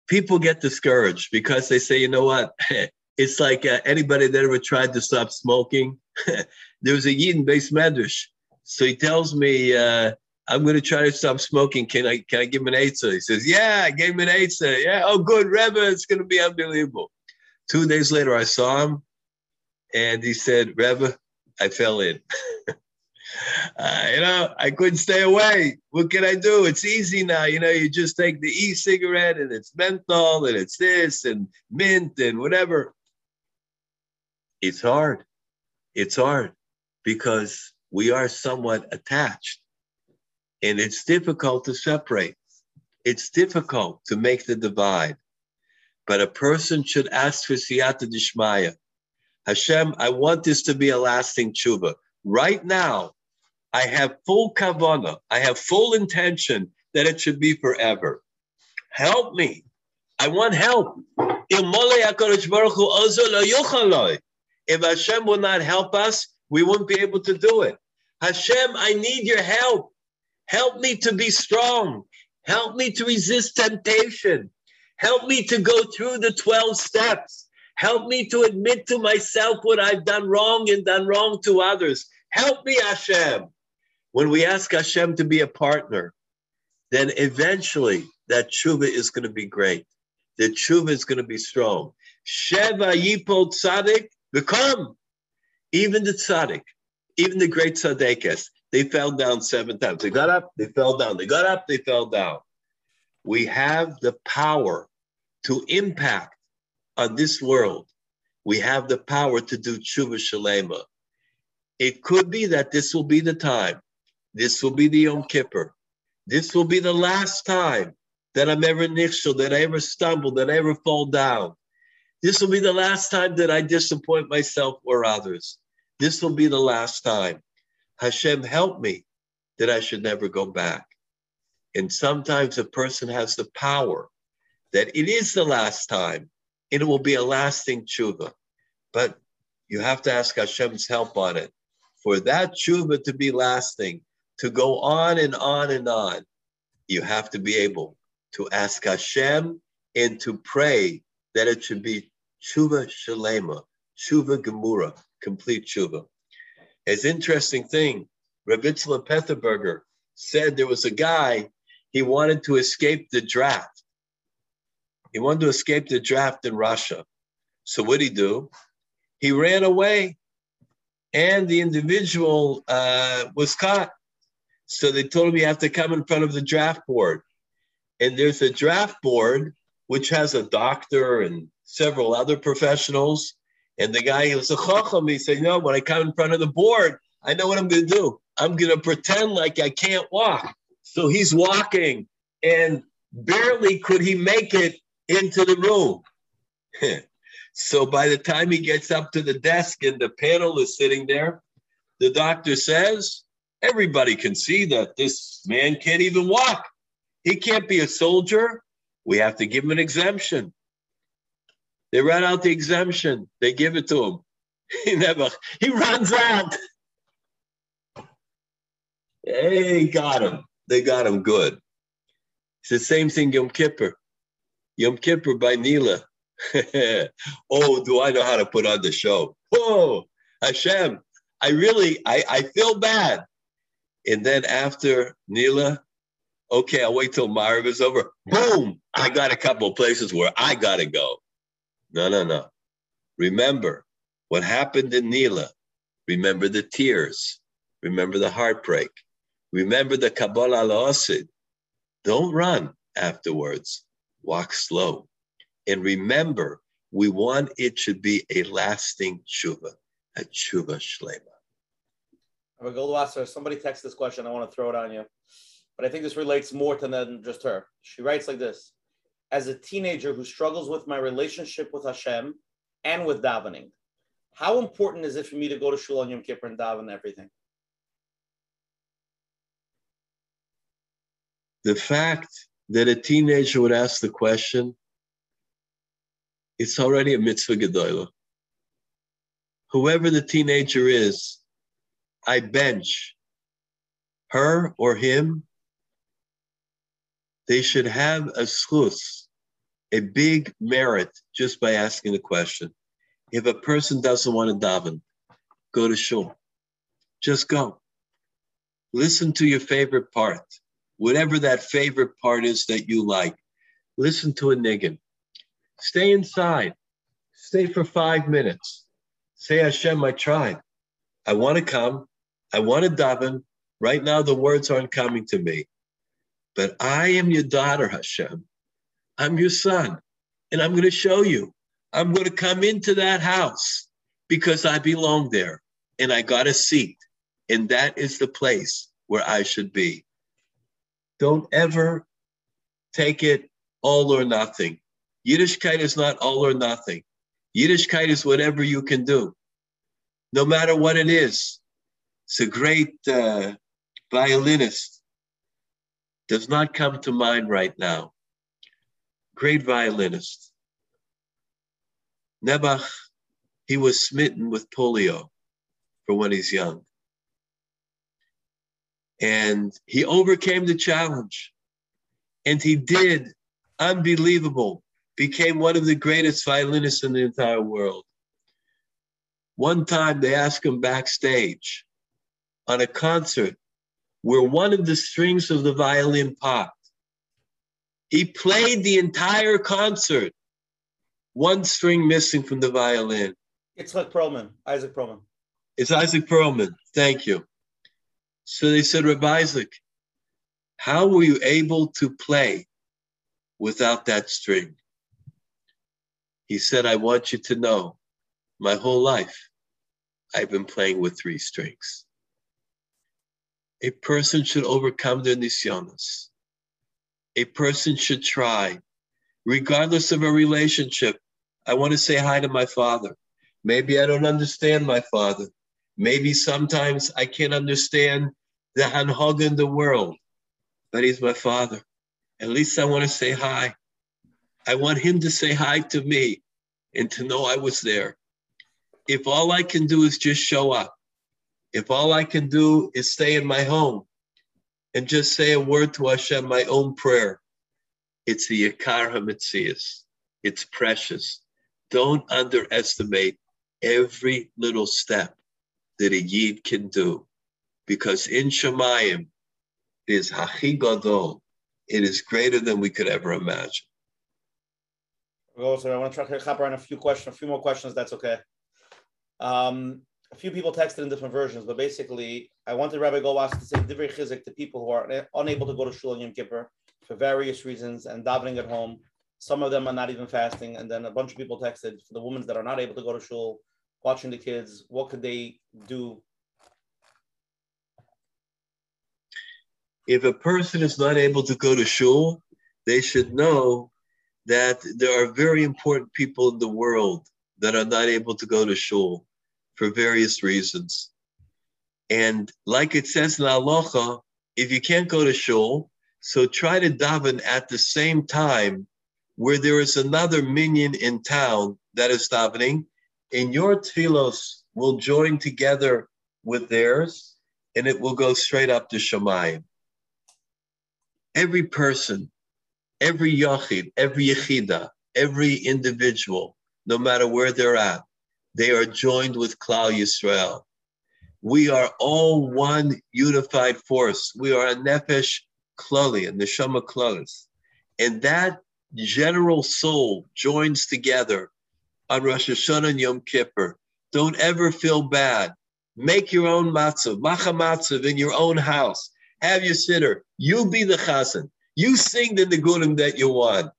people get discouraged because they say, you know what? it's like uh, anybody that ever tried to stop smoking. there was a Yidden based medrash. So he tells me, uh, I'm going to try to stop smoking. Can I can I give him an eitzah? He says, Yeah, I gave him an eitzah. Yeah, oh, good, Rebbe, it's going to be unbelievable. Two days later, I saw him, and he said, Rebbe, I fell in. uh, you know, I couldn't stay away. What can I do? It's easy now. You know, you just take the e-cigarette and it's menthol and it's this and mint and whatever. It's hard. It's hard because we are somewhat attached and it's difficult to separate. It's difficult to make the divide. But a person should ask for siyata dishmaya. Hashem, I want this to be a lasting tshuva. Right now, I have full kavana. I have full intention that it should be forever. Help me. I want help. If Hashem will not help us, we won't be able to do it. Hashem, I need your help. Help me to be strong. Help me to resist temptation. Help me to go through the 12 steps. Help me to admit to myself what I've done wrong and done wrong to others. Help me, Hashem. When we ask Hashem to be a partner, then eventually that tshuva is going to be great. The tshuva is going to be strong. Sheva yipol tzaddik, become. Even the tzaddik, even the great tzaddikas, they fell down seven times. They got up, they fell down. They got up, they fell down. We have the power to impact on this world. We have the power to do tshuva shalema. It could be that this will be the time this will be the Yom Kippur. This will be the last time that I'm ever nichshel, that I ever stumble, that I ever fall down. This will be the last time that I disappoint myself or others. This will be the last time. Hashem, help me that I should never go back. And sometimes a person has the power that it is the last time and it will be a lasting tshuva. But you have to ask Hashem's help on it. For that tshuva to be lasting, to go on and on and on, you have to be able to ask Hashem and to pray that it should be tshuva shalema, tshuva gemura, complete tshuva. It's interesting thing, Rabbi Ravitzel Peterburger said there was a guy, he wanted to escape the draft. He wanted to escape the draft in Russia. So what did he do? He ran away and the individual uh, was caught. So they told him you have to come in front of the draft board. And there's a draft board which has a doctor and several other professionals. And the guy, he was a chacham. He said, No, when I come in front of the board, I know what I'm going to do. I'm going to pretend like I can't walk. So he's walking, and barely could he make it into the room. so by the time he gets up to the desk and the panel is sitting there, the doctor says, Everybody can see that this man can't even walk. He can't be a soldier. We have to give him an exemption. They run out the exemption. They give it to him. He never, he runs out. Hey, got him. They got him good. It's the same thing Yom Kippur. Yom Kippur by Nila. oh, do I know how to put on the show? Oh, Hashem, I really, I, I feel bad. And then after Nila, okay, I'll wait till Maariv is over. Boom, I got a couple places where I got to go. No, no, no. Remember what happened in Nila. Remember the tears. Remember the heartbreak. Remember the Kabbalah La'asid. Don't run afterwards. Walk slow. And remember, we want it to be a lasting tshuva, a tshuva shlema. Goldwasser, somebody text this question. I want to throw it on you. But I think this relates more to than just her. She writes like this As a teenager who struggles with my relationship with Hashem and with davening, how important is it for me to go to Shul on Yom Kippur and daven everything? the fact that a teenager would ask the question, it's already a mitzvah gedolah. Whoever the teenager is, I bench her or him. They should have a zchus, a big merit just by asking the question. If a person doesn't want to daven, go to shul. Just go. Listen to your favorite part whatever that favorite part is that you like. Listen to a niggin. Stay inside. Stay for five minutes. Say, Hashem, I tried. I want to come. I want to daven. Right now, the words aren't coming to me. But I am your daughter, Hashem. I'm your son. And I'm going to show you. I'm going to come into that house because I belong there and I got a seat. And that is the place where I should be. Don't ever take it all or nothing. Yiddishkeit is not all or nothing. Yiddishkeit is whatever you can do, no matter what it is. It's a great uh, violinist. Does not come to mind right now. Great violinist. Nebuch, he was smitten with polio for when he's young. And he overcame the challenge. And he did unbelievable, became one of the greatest violinists in the entire world. One time they asked him backstage on a concert where one of the strings of the violin popped. He played the entire concert, one string missing from the violin. It's like Perlman, Isaac Perlman. It's Isaac Perlman. Thank you. So they said, Rabbi Isaac, how were you able to play without that string? He said, I want you to know my whole life I've been playing with three strings. A person should overcome their nisyonas. A person should try, regardless of a relationship. I want to say hi to my father. Maybe I don't understand my father. Maybe sometimes I can't understand the Hanhog in the world, but he's my father. At least I want to say hi. I want him to say hi to me. and to know I was there. If all I can do is just show up, if all I can do is stay in my home and just say a word to Hashem, my own prayer, it's the Yakar HaMetzias. It's precious. Don't underestimate every little step that a Yid can do because in Shemayim is Hachi Gadol. It is greater than we could ever imagine. Also, I want to try to hop around a few questions, a few more questions. That's okay. Um, a few people texted in different versions, but basically, I wanted Rabbi Goldwasser to say divrei chizuk to people who are unable to go to shul on Yom Kippur for various reasons and davening at home. Some of them are not even fasting, and then a bunch of people texted for the women that are not able to go to shul, watching the kids. What could they do? If a person is not able to go to shul, they should know that there are very important people in the world that are not able to go to shul for various reasons. And like it says in Aloha, if you can't go to shul, so try to daven at the same time where there is another minyan in town that is davening, and your tefillos will join together with theirs, and it will go straight up to Shemayim. Every person, every yachid, every yechida, every individual, no matter where they're at, they are joined with Klal Yisrael. We are all one unified force. We are a nefesh klali, a neshama klalis. And that general soul joins together on Rosh Hashanah and Yom Kippur. Don't ever feel bad. Make your own matzah, macha matzah in your own house. Have your siddur. You be the chazan. You sing the nigunim that you want.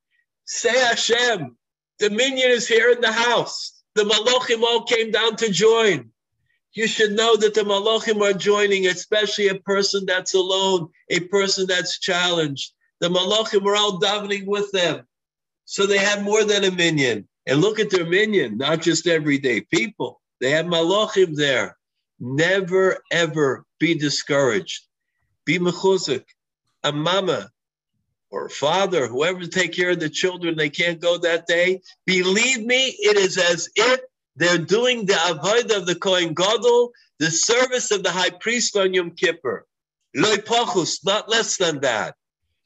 Say Hashem. dominion is here in the house. The Malachim all came down to join. You should know that the Malachim are joining, especially a person that's alone, a person that's challenged. The Malachim are all davening with them. So they have more than a minyan. And look at their minyan, not just everyday people. They have Malachim there. Never, ever be discouraged. Be mechuzik. A mama or father, whoever take care of the children, they can't go that day. Believe me, it is as if they're doing the avodah of the Kohen Gadol, the service of the high priest on Yom Kippur. Loy pachus, not less than that.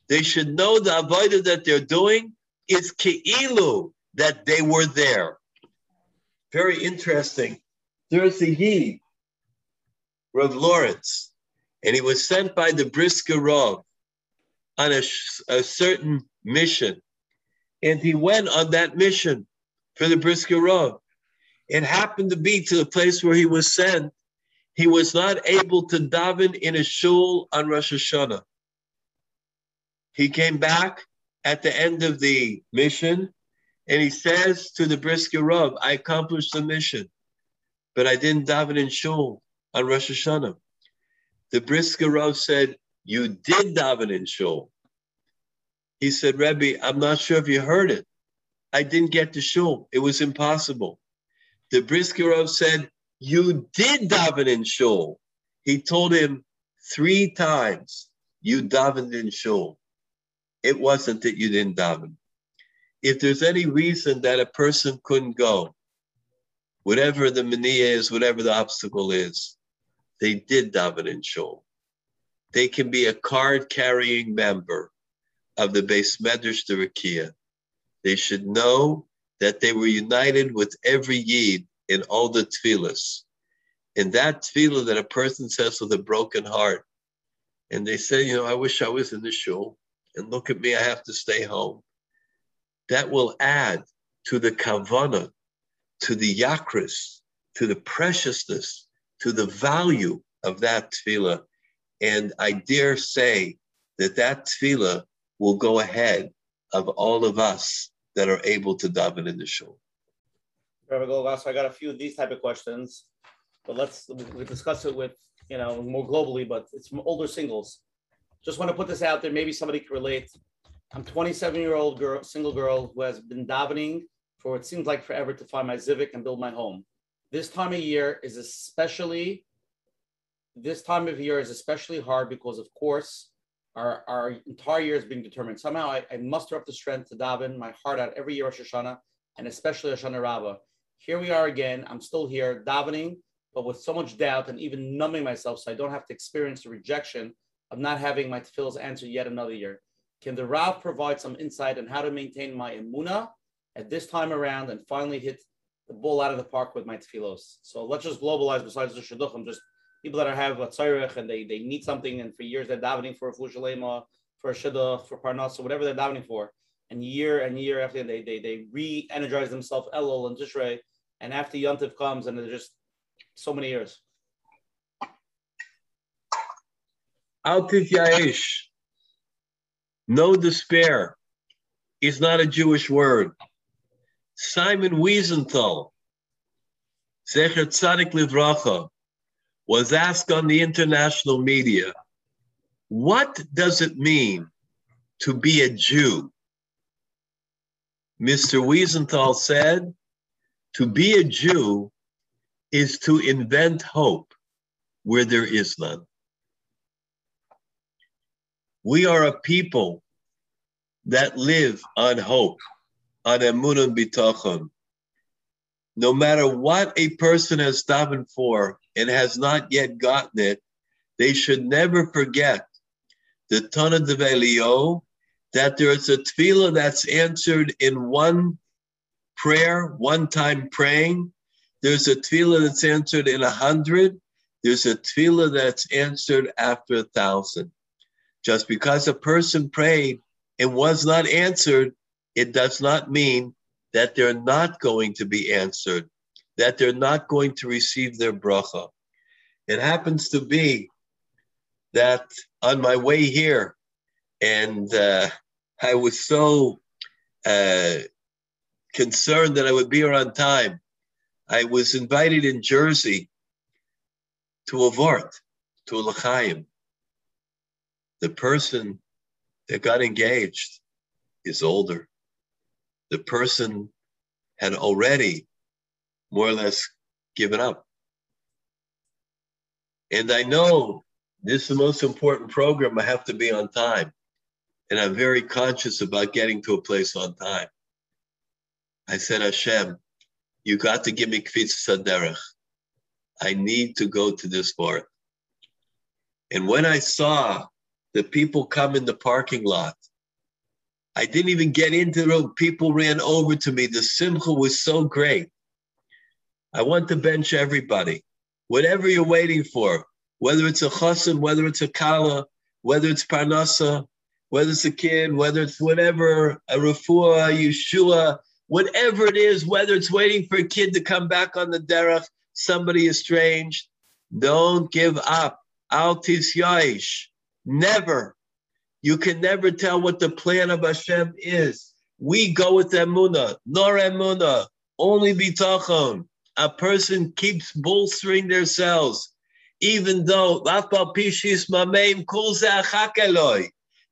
They should know the avodah that they're doing is keilu, that they were there. Very interesting. There's a Yid, Rav Lawrence, and he was sent by the Brisker Rav on a, a certain mission. And he went on that mission for the Brisker Rav. It happened to be to the place where he was sent. He was not able to daven in a shul on Rosh Hashanah. He came back at the end of the mission and he says to the Brisker Rav, I accomplished the mission, but I didn't daven in shul on Rosh Hashanah. The Brisker Rav said, you did daven in shul. He said, Rebbe, I'm not sure if you heard it. I didn't get to shul. It was impossible. The Brisker Rav said, You did daven in shul. He told him three times, You davened in shul. It wasn't that you didn't daven. If there's any reason that a person couldn't go, whatever the mania is, whatever the obstacle is, they did daven in shul. They can be a card carrying member of the Beis Medrash Derakia. They should know that they were united with every Yid in all the tefillahs. In that tefillah that a person says with a broken heart, and they say, you know, I wish I was in the shul, and look at me, I have to stay home. That will add to the kavana, to the yakris, to the preciousness, to the value of that tefillah. And I dare say that that tefillah will go ahead of all of us that are able to daven in the shul. Rabbi Goldwasser, I got a few of these type of questions, but let's we discuss it with you know more globally, but it's older singles. Just want to put this out there. Maybe somebody can relate. I'm 27 year old girl, single girl who has been davening for it seems like forever to find my zivug and build my home. This time of year is especially this time of year is especially hard because, of course, our, our entire year is being determined. Somehow I, I, muster up the strength to daven my heart out every year Rosh Hashanah and especially Hoshana Rabbah. Here we are again. I'm still here davening, but with so much doubt and even numbing myself so I don't have to experience the rejection of not having my tefillahs answered yet another year. Can the Rav provide some insight on how to maintain my emuna at this time around and finally hit the ball out of the park with my tefillos? So let's just globalize besides the shidduchim, just people that have a tzairich and they, they need something and for years they're davening for a fushalema, for a shidduch, for parnas, or whatever they're davening for. And year and year after they they, they re-energize themselves Elul and Tishrei, and after Yontif comes and they're just so many years. Altif Ya'ish. No despair is not a Jewish word. Simon Wiesenthal, Zecher Tzadik Livracha, was asked on the international media, what does it mean to be a Jew? Mr. Wiesenthal said, to be a Jew is to invent hope where there is none. We are a people that live on hope, on emunah bitachon. No matter what a person has davened for and has not yet gotten it, they should never forget the Tana de Velio, that there is a tefillah that's answered in one prayer, one time praying. There's a tefillah that's answered in a hundred. There's a tefillah that's answered after a thousand. Just because a person prayed and was not answered, it does not mean that they're not going to be answered, that they're not going to receive their bracha. It happens to be that on my way here, and uh, I was so uh, concerned that I would be here on time. I was invited in Jersey to a vort, to a l'chaim the person that got engaged is older. The person had already more or less given up. And I know this is the most important program. I have to be on time. And I'm very conscious about getting to a place on time. I said, Hashem, you got to give me kvitz saderech. I need to go to this part. And when I saw the people come in the parking lot. I didn't even get into the room. People ran over to me. The simcha was so great. I want to bench everybody. Whatever you're waiting for, whether it's a chassan, whether it's a kala, whether it's parnasa, whether it's a kid, whether it's whatever, a refuah, Yeshua, whatever it is, whether it's waiting for a kid to come back on the derech, somebody estranged, don't give up. Altis yaish. Never. You can never tell what the plan of Hashem is. We go with emuna, nor emuna, only bitachon. A person keeps bolstering themselves, even though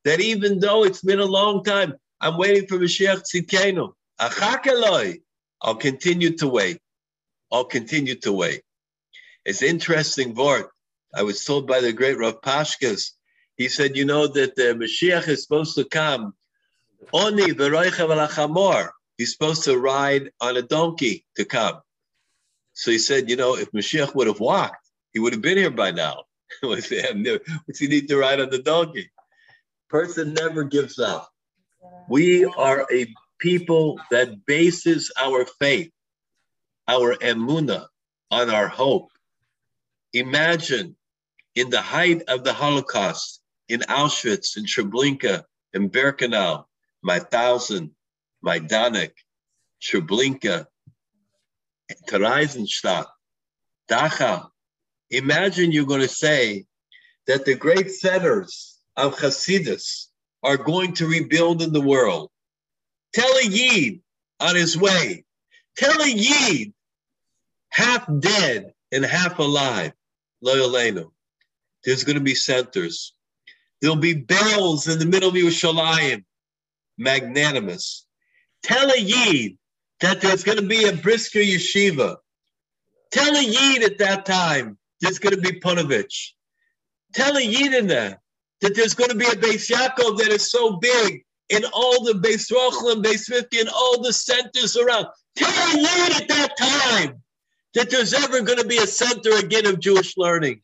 that even though it's been a long time, I'm waiting for Mashiach Tzidkenu. I'll continue to wait. I'll continue to wait. It's interesting word. I was told by the great Rav Pashkas he said, you know that the Mashiach is supposed to come. Oni He's supposed to ride on a donkey to come. So he said, you know, if Mashiach would have walked, he would have been here by now. What's he need to ride on the donkey? Person never gives up. We are a people that bases our faith, our emuna, on our hope. Imagine in the height of the Holocaust, in Auschwitz, in Treblinka, in Birkenau, Mauthausen, my Danik, Treblinka, Theresienstadt, Dachau. Imagine you're going to say that the great centers of Hasidus are going to rebuild in the world. Tell a Yid on his way. Tell a Yid half dead and half alive. Loyalenu. There's going to be centers. There'll be bells in the middle of Yerushalayim. Magnanimous. Tell a Yid that there's going to be a brisker yeshiva. Tell a Yid at that time there's going to be Punovich. Tell a Yid in there that there's going to be a Beis Yaakov that is so big in all the Beis Rochel and Beis Rivka and all the centers around. Tell anyone at that time that there's ever going to be a center again of Jewish learning.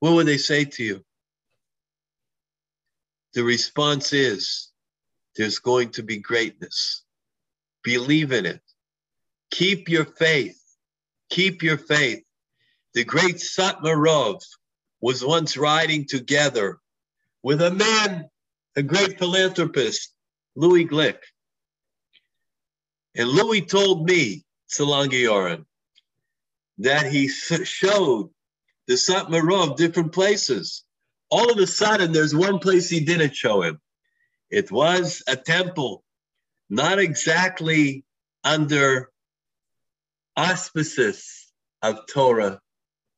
What would they say to you? The response is there's going to be greatness. Believe in it. Keep your faith. Keep your faith. The great Satmarov was once riding together with a man, a great philanthropist, Louis Glick. And Louis told me, Salangi that he showed the Satmarov different places. All of a sudden, there's one place he didn't show him. It was a temple, not exactly under auspices of Torah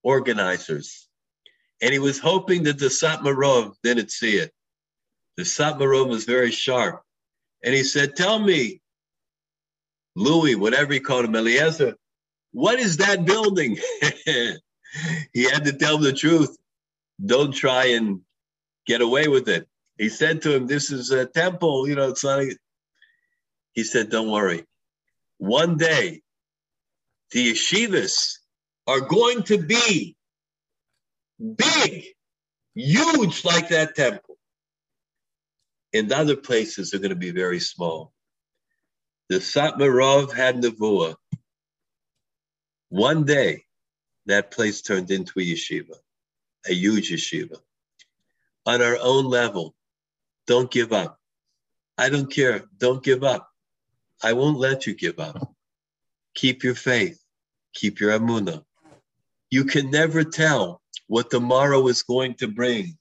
organizers. And he was hoping that the Satmarov didn't see it. The Satmarov was very sharp. And he said, Tell me, Louis, whatever he called him, Eliezer, what is that building? he had to tell him the truth. Don't try and get away with it. He said to him, This is a temple, you know, it's not. A... He said, Don't worry. One day, the yeshivas are going to be big, huge like that temple. And other places are going to be very small. The Satmarov had Nevuah. One day, that place turned into a yeshiva, a huge yeshiva. On our own level, don't give up. I don't care. Don't give up. I won't let you give up. Keep your faith. Keep your emunah. You can never tell what tomorrow is going to bring.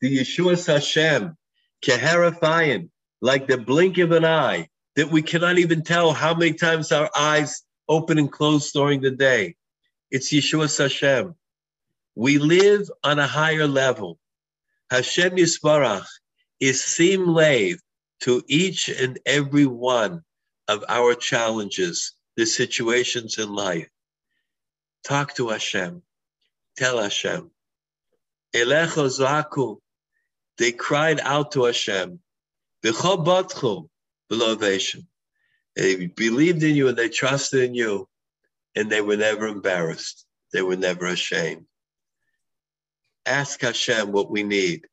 The Yeshua Hashem, Keherafayim, like the blink of an eye, that we cannot even tell how many times our eyes open and close during the day. It's Yeshua Hashem. We live on a higher level. Hashem Yisbarach is sim lave to each and every one of our challenges, the situations in life. Talk to Hashem. Tell Hashem. Elecho zaku. They cried out to Hashem. B'chobatchu belovation. They believed in you and they trusted in you, and they were never embarrassed. They were never ashamed. Ask Hashem what we need,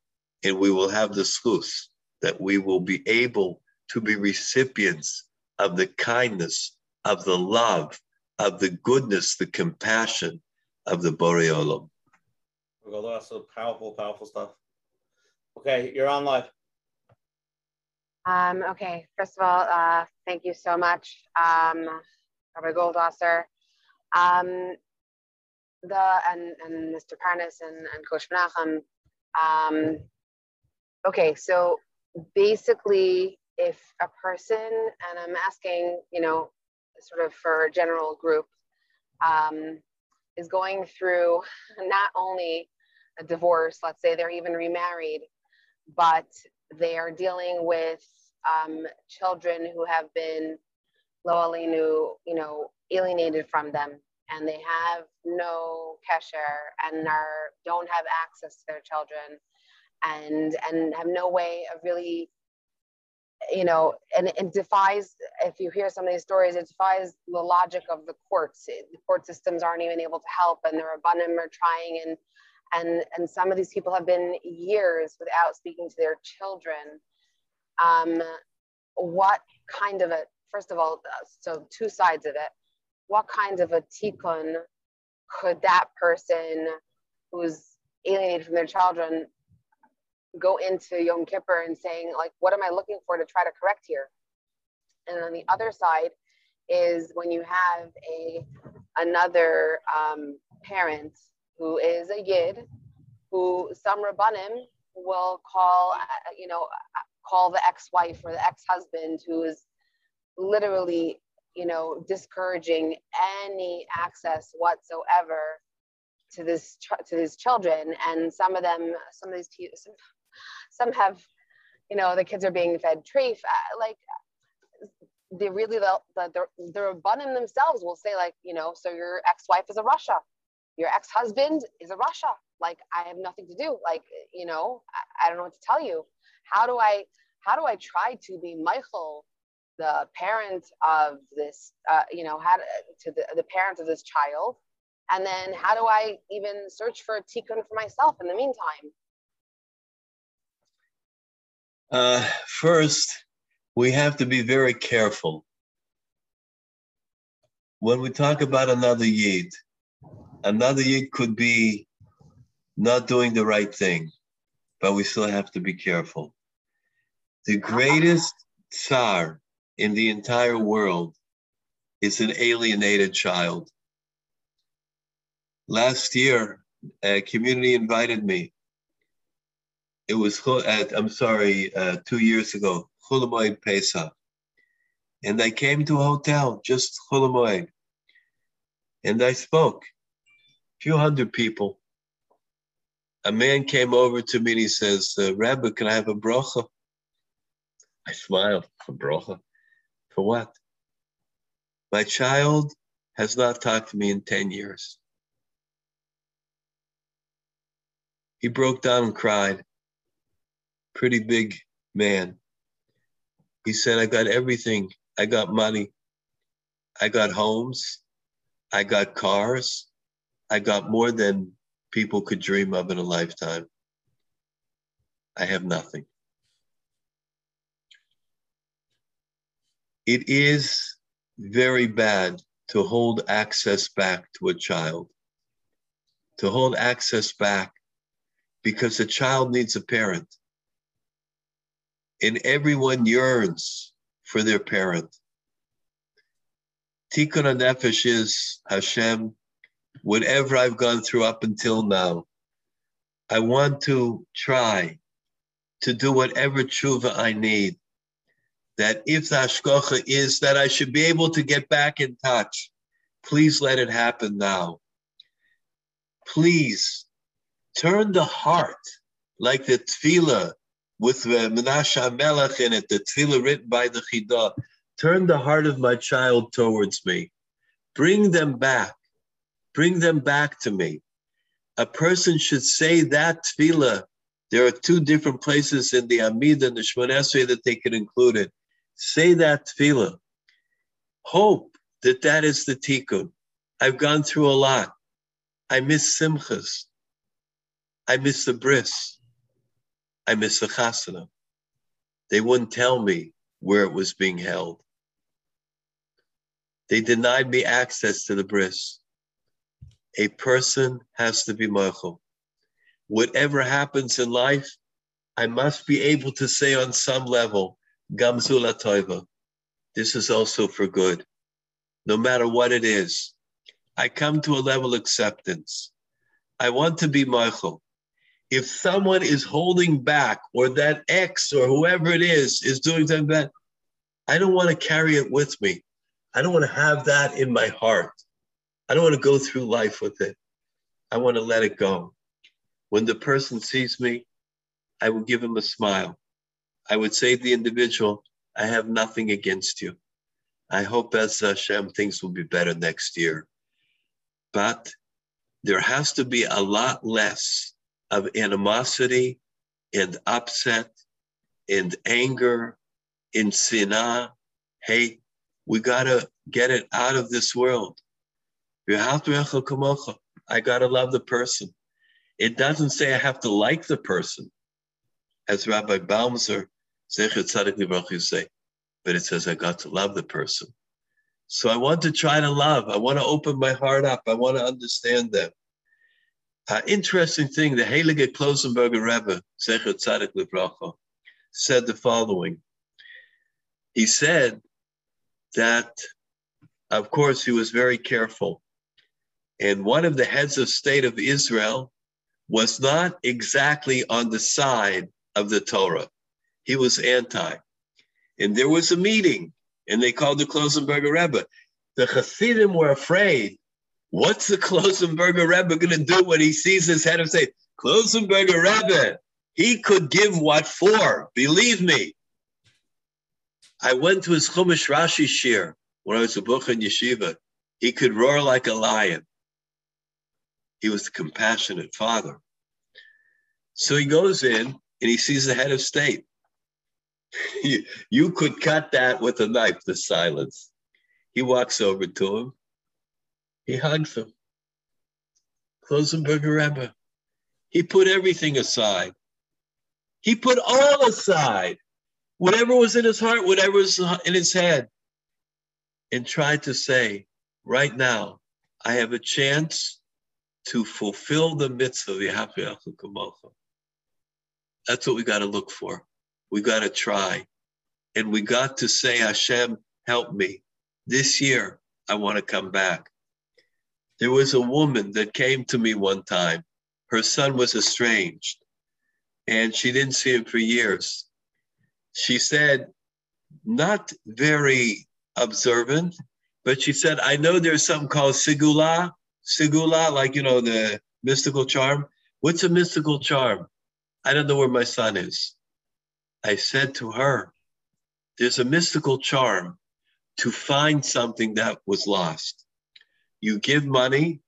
and we will have the zchus that we will be able to be recipients of the kindness, of the love, of the goodness, the compassion of the Borei Olam. So powerful, powerful stuff. Okay, you're on live. Um, okay, first of all, uh, thank you so much, um, Rabbi Goldwasser. Um, the and, and Mr. Parnas and, and Coach Menachem. Um, okay, so basically, if a person, and I'm asking, you know, sort of for a general group, um, is going through not only a divorce, let's say they're even remarried, but they are dealing with um, children who have been lo alinu, you know, alienated from them, and they have no kesher and are don't have access to their children, and and have no way of really you know, and it defies, if you hear some of these stories, it defies the logic of the courts. The court systems aren't even able to help, and the Rabbanim are trying, and and and some of these people have been years without speaking to their children. Um, what kind of a, first of all, so two sides of it. What kind of a tikkun could that person who's alienated from their children go into Yom Kippur and saying, like, what am I looking for to try to correct here? And on the other side is when you have a another um, parent who is a yid, who some rabbanim will call, uh, you know, call the ex-wife or the ex-husband who is literally, you know, discouraging any access whatsoever to this to these children and some of them some of these some, some have, you know, the kids are being fed treif. Uh, like they really, the, the, the, Rabbanim themselves will say like, you know, so your ex-wife is a rasha. your ex-husband is a rasha. Like I have nothing to do. Like, you know, I, I don't know what to tell you. How do I, how do I try to be Michael, the parent of this, uh, you know, how to, to the, the parent of this child? And then how do I even search for a tikkun for myself in the meantime? Uh, first, we have to be very careful. When we talk about another yid, another yid could be not doing the right thing, but we still have to be careful. The greatest tsar in the entire world is an alienated child. Last year, a community invited me. It was, at, I'm sorry, uh, two years ago, Chulamoid Pesach. And I came to a hotel, just Chulamoid. And I spoke, a few hundred people. A man came over to me and he says, uh, Rabbi, can I have a bracha? I smiled, a bracha? For what? My child has not talked to me in 10 years. He broke down and cried. Pretty big man. He said, I got everything. I got money. I got homes. I got cars. I got more than people could dream of in a lifetime. I have nothing. It is very bad to hold access back to a child, to hold access back because a child needs a parent. And everyone yearns for their parent. Tikkun HaNefesh is Hashem, whatever I've gone through up until now, I want to try to do whatever tshuva I need. That if the hashgacha is that I should be able to get back in touch, please let it happen now. Please turn the heart like the tefillah with Menashe Melech in it, the tefillah written by the Chidah. Turn the heart of my child towards me. Bring them back. Bring them back to me. A person should say that tefillah. There are two different places in the Amid and the Shmonesrei that they can include it. Say that tefillah. Hope that that is the tikkun. I've gone through a lot. I miss simchas. I miss the bris. I miss the chasana. They wouldn't tell me where it was being held. They denied me access to the bris. A person has to be machal. Whatever happens in life, I must be able to say on some level, Gamzula Toiva. This is also for good. No matter what it is, I come to a level of acceptance. I want to be machal if someone is holding back or that ex or whoever it is is doing something bad, I don't want to carry it with me. I don't want to have that in my heart. I don't want to go through life with it. I want to let it go. When the person sees me, I will give him a smile. I would say to the individual, I have nothing against you. I hope as uh, Hashem things will be better next year. But there has to be a lot less of animosity and upset and anger and sinah, hate. We got to get it out of this world. I got to love the person. It doesn't say I have to like the person, as Rabbi Baumzer, say, but it says I got to love the person. So I want to try to love. I want to open my heart up. I want to understand them. Uh, interesting thing, the Heilige Klausenberger Rebbe, Zecher Tzadik Livracha, said the following. He said that, of course, he was very careful. And one of the heads of state of Israel was not exactly on the side of the Torah. He was anti. And there was a meeting, and they called the Klausenberger Rebbe. The Hasidim were afraid What's the Klausenberger Rebbe going to do when he sees his head of state? Klausenberger Rebbe, he could give what for, believe me. I went to his Chumash Rashi shir when I was a book in yeshiva. He could roar like a lion. He was the compassionate father. So he goes in and he sees the head of state. you could cut that with a knife, the silence. He walks over to him. He hugs him. Klausenberger Rebbe. He put everything aside. He put all aside, whatever was in his heart, whatever was in his head, and tried to say, right now, I have a chance to fulfill the mitzvah of the That's what we got to look for. We got to try. And we got to say, Hashem, help me. This year, I want to come back. There was a woman that came to me one time. Her son was estranged, and she didn't see him for years. She said, not very observant, but she said, I know there's something called segula, segula, like, you know, the mystical charm. What's a mystical charm? I don't know where my son is. I said to her, there's a mystical charm to find something that was lost you give money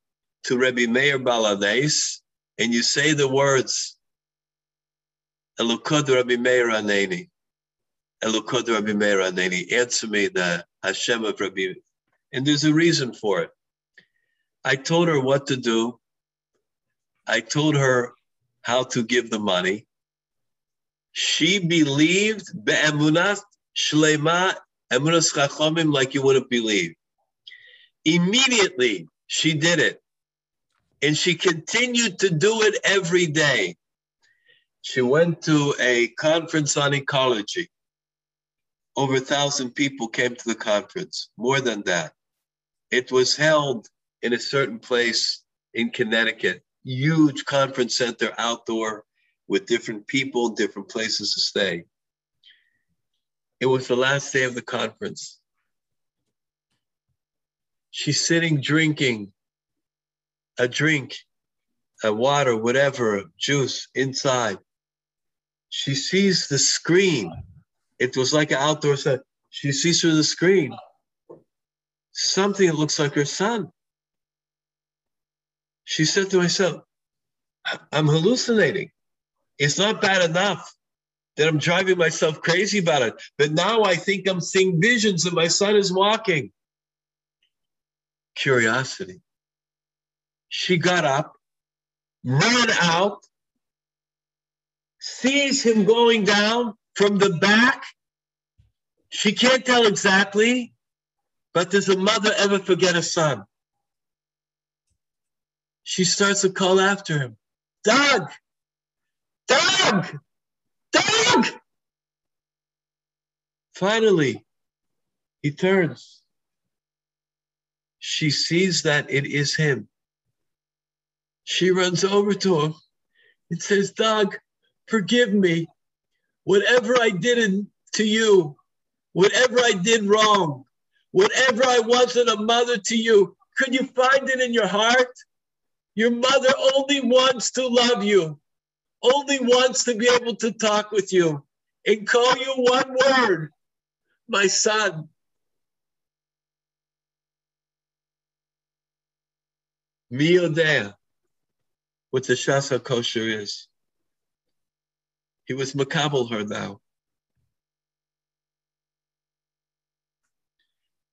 to Rabbi Meir Baal HaNes and you say the words, Elokod Rabbi Meir Aneni. Elokod Rabbi Meir Aneni. Answer me the Hashem of Rabbi. And there's a reason for it. I told her what to do. I told her how to give the money. She believed be'emunat shlema emunas chachomim like you wouldn't believe. Immediately, she did it. And she continued to do it every day. She went to a conference on ecology. Over a thousand people came to the conference, more than that. It was held in a certain place in Connecticut, huge conference center outdoor with different people, different places to stay. It was the last day of the conference. She's sitting drinking a drink, a water, whatever, juice inside. She sees the screen. It was like an outdoor set. She sees through the screen something that looks like her son. She said to myself, I'm hallucinating. It's not bad enough that I'm driving myself crazy about it. But now I think I'm seeing visions and my son is walking curiosity. She got up, ran out, sees him going down from the back. She can't tell exactly, but does a mother ever forget a son? She starts to call after him Doug! Doug! Doug! Finally, he turns she sees that it is him. She runs over to him and says, Doug, forgive me. Whatever I did to you, whatever I did wrong, whatever I wasn't a mother to you, could you find it in your heart? Your mother only wants to love you, only wants to be able to talk with you and call you one word, my son. Yodea what the Shasa kosher is. He was makabel her now.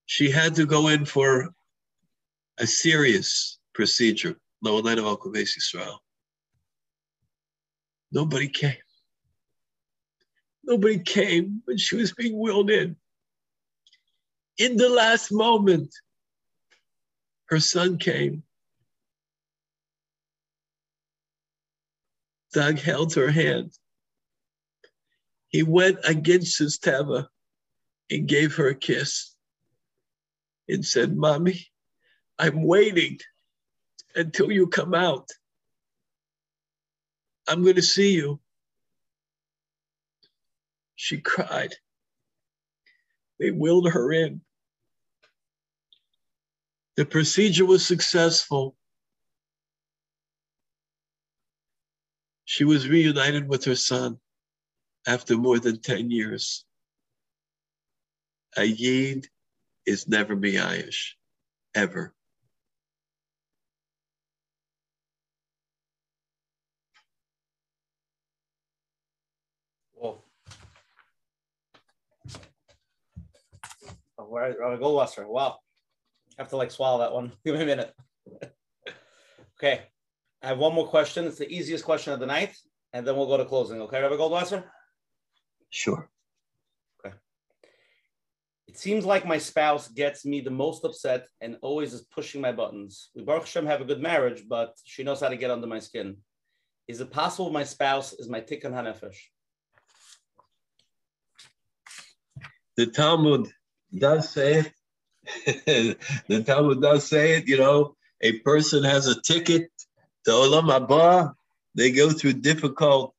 She had to go in for a serious procedure. No one of Israel. Nobody came. Nobody came when she was being wheeled in. In the last moment, her son came. Doug held her hand. He went against his tava and gave her a kiss and said, Mommy, I'm waiting until you come out. I'm going to see you. She cried. They wheeled her in. The procedure was successful. She was reunited with her son after more than 10 years. A Yid is never Miyayish, ever. Well, oh, Wow, Rabbi Goldwasser. Wow. I have to like swallow that one. Give me a minute. okay. I have one more question. It's the easiest question of the night, and then we'll go to closing. Okay, Rabbi Goldwasser? Sure. Okay. It seems like my spouse gets me the most upset and always is pushing my buttons. We Baruch Hashem have a good marriage, but she knows how to get under my skin. Is it possible my spouse is my tikkun hanefesh? The Talmud does say it. the Talmud does say it. You know, a person has a ticket to Olam Haba. They go through difficult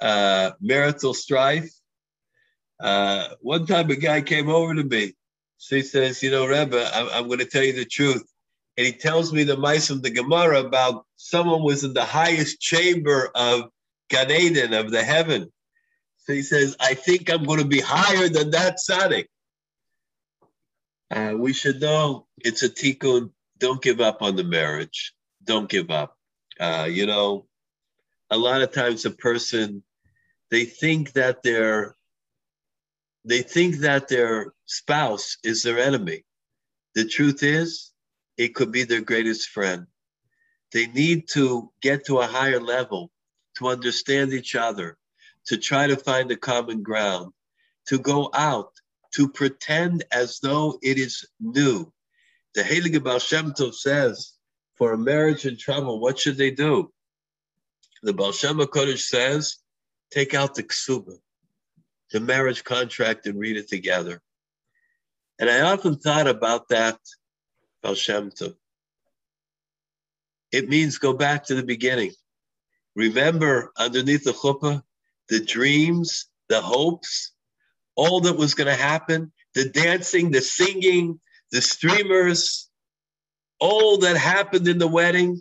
uh, marital strife. Uh, one time a guy came over to me. So he says, you know, Rebbe, I'm, I'm going to tell you the truth. And he tells me the mice of the Gemara about someone was in the highest chamber of Gan Eden, of the heaven. So he says, I think I'm going to be higher than that tzaddik. Uh, we should know it's a tikkun. Don't give up on the marriage. Don't give up. Uh, you know, a lot of times a person, they think that their they think that their spouse is their enemy. The truth is, it could be their greatest friend. They need to get to a higher level to understand each other, to try to find a common ground, to go out, to pretend as though it is new. The Heilige Baal Shem Tov says, for a marriage in trouble, what should they do? The Baal Shem Kodesh says, take out the ksuba, the marriage contract, and read it together. And I often thought about that, Baal Shem Tov. It means go back to the beginning. Remember underneath the chuppah, the dreams, the hopes, all that was going to happen, the dancing, the singing, the streamers, all that happened in the wedding,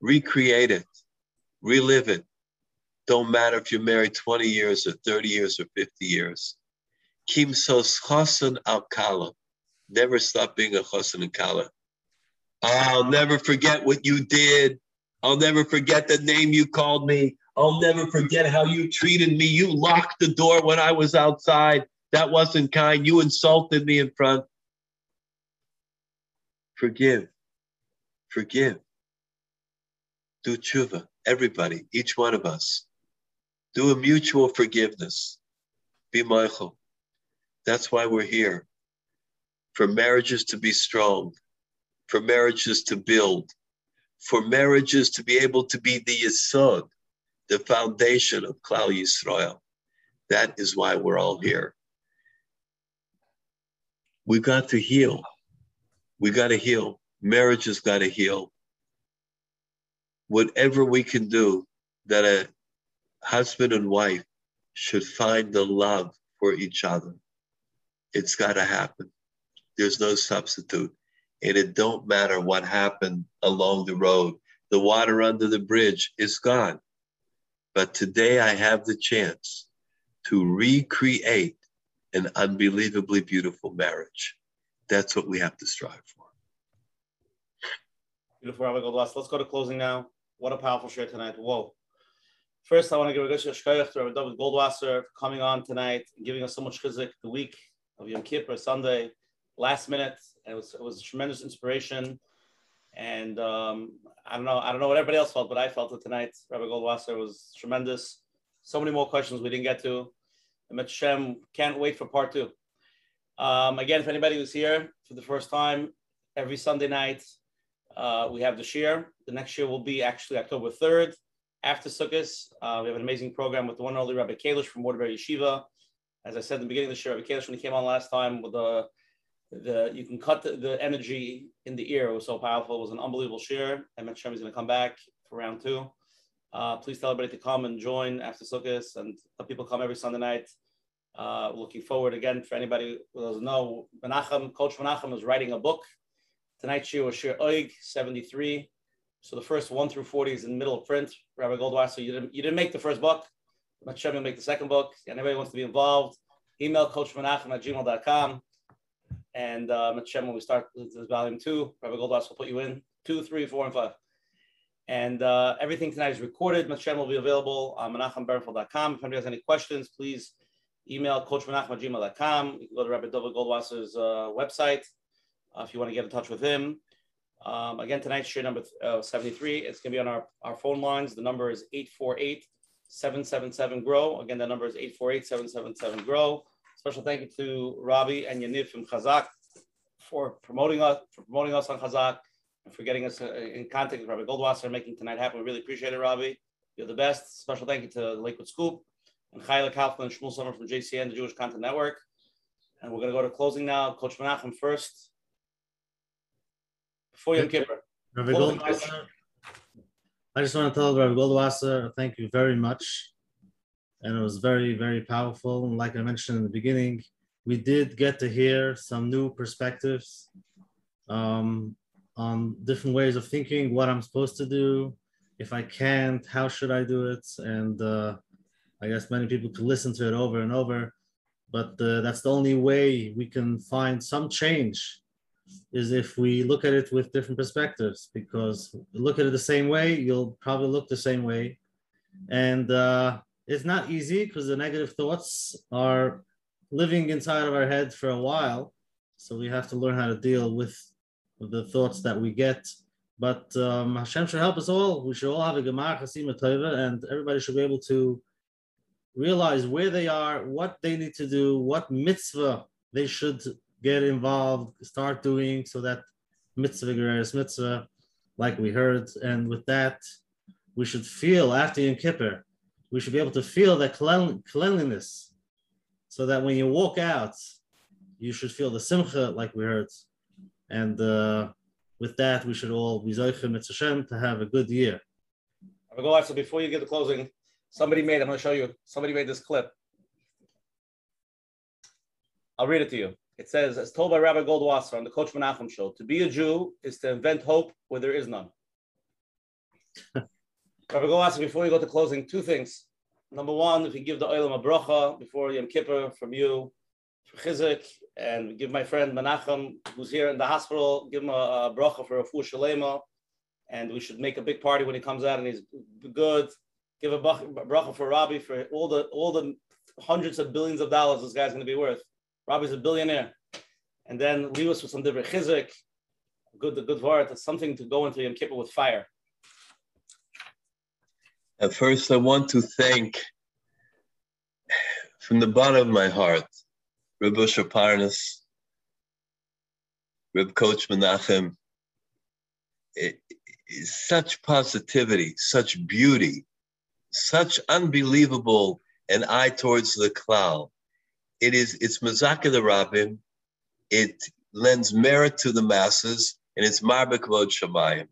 recreate it, relive it. Don't matter if you're married 20 years or 30 years or 50 years. Kim sos chosan al kala. Never stop being a chosan and kala. I'll never forget what you did. I'll never forget the name you called me. I'll never forget how you treated me. You locked the door when I was outside. That wasn't kind. You insulted me in front. Forgive. Forgive. Do tshuva. Everybody, each one of us. Do a mutual forgiveness. Be mindful. That's why we're here. For marriages to be strong, for marriages to build, for marriages to be able to be the yisod, the foundation of Klal Yisrael. That is why we're all here. We've got to heal. We got to heal. Marriage has got to heal. Whatever we can do that a husband and wife should find the love for each other. It's got to happen. There's no substitute. And it don't matter what happened along the road. The water under the bridge is gone. But today I have the chance to recreate an unbelievably beautiful marriage. That's what we have to strive for. Beautiful, Rabbi Goldwasser. Let's go to closing now. What a powerful share tonight. Whoa. First, I want to give a good shkoyach to Rabbi David Goldwasser for coming on tonight and giving us so much chizik the week of Yom Kippur, Sunday, last minute. And It was, it was a tremendous inspiration. And um, I don't know, I don't know what everybody else felt, but I felt it tonight. Rabbi Goldwasser was tremendous. So many more questions we didn't get to. And Shem can't wait for part two. Um, again, if anybody was here for the first time, every Sunday night uh, we have the share. The next year will be actually October 3rd after Sukkot. Uh, we have an amazing program with the one and only Rabbi Kalish from Waterbury Yeshiva. As I said in the beginning of the show, Rabbi Kalish, when he came on last time with the the you can cut the, the, energy in the ear. It was so powerful. It was an unbelievable share. I Shem is going to come back for round two. Uh, please tell everybody to come and join after Sukkot and people come every Sunday night. Uh, looking forward again for anybody who doesn't know. Menachem, Coach Menachem is writing a book. Tonight's year was Shir Oig 73. So the first one through 40 is in middle of print. Rabbi Goldwasser, you didn't, you didn't make the first book. Hashem will make the second book. Anybody wants to be involved, email Coach Menachem at gmail.com. And uh, Hashem, when we start this volume two, Rabbi Goldwasser will put you in two, three, four, and five. And uh, everything tonight is recorded. Hashem will be available on menachembernfeld.com. If anybody has any questions, please email coachmanachma@gmail.com. You can go to Rabbi David Goldwasser's uh, website uh, if you want to get in touch with him. Um, again, tonight's share number uh, 73. It's going to be on our, our phone lines. The number is 848 777 GROW. Again, the number is 848 777 GROW. Special thank you to Robbie and Yaniv from Chazak for promoting us for promoting us on Chazak and for getting us uh, in contact with Rabbi Goldwasser and making tonight happen. We really appreciate it, Robbie. You're the best. Special thank you to Lakewood Scoop and Chayla Kaufman and Shmuel Summer from JCN, the Jewish Content Network. And we're going to go to closing now. Coach Menachem first. Before Yom Kippur. Rabbi Goldwasser, I just want to tell Rabbi Goldwasser, thank you very much. And it was very, very powerful. And like I mentioned in the beginning, we did get to hear some new perspectives um, on different ways of thinking, what I'm supposed to do. If I can't, how should I do it? And uh, I guess many people could listen to it over and over, but uh, that's the only way we can find some change is if we look at it with different perspectives because look at it the same way you'll probably look the same way and uh, it's not easy because the negative thoughts are living inside of our head for a while so we have to learn how to deal with the thoughts that we get but um, Hashem should help us all. We should all have a Gemar Chasima Tova, and everybody should be able to realize where they are, what they need to do, what mitzvah they should get involved, start doing so that mitzvah gereres mitzvah, like we heard. And with that, we should feel after Yom Kippur, we should be able to feel that cleanliness so that when you walk out, you should feel the simcha like we heard. And uh, with that, we should all be Zoichim Hashem to have a good year. So before you get the closing, somebody made, I'm going to show you, somebody made this clip. I'll read it to you. It says, as told by Rabbi Goldwasser on the Coach Menachem show, to be a Jew is to invent hope where there is none. Rabbi Goldwasser, before we go to closing, two things. Number one, if you give the oil a bracha before Yom Kippur from you, for Chizik, and give my friend Menachem, who's here in the hospital, give him a, a bracha for a full shalema, and we should make a big party when he comes out and he's good. Give a bracha for Rabbi for all the all the hundreds of billions of dollars this guy's going to be worth. Rabbi's a billionaire. And then leave us with some different chizik, good, the good word, something to go into Yom Kippur with fire. At first, I want to thank from the bottom of my heart, Reb Usher Parnas, Reb Coach Menachem. It, such positivity, such beauty, such unbelievable an eye towards the cloud it is it's Mazaka the Rabbim. It lends merit to the masses, and it's Marbek Vod.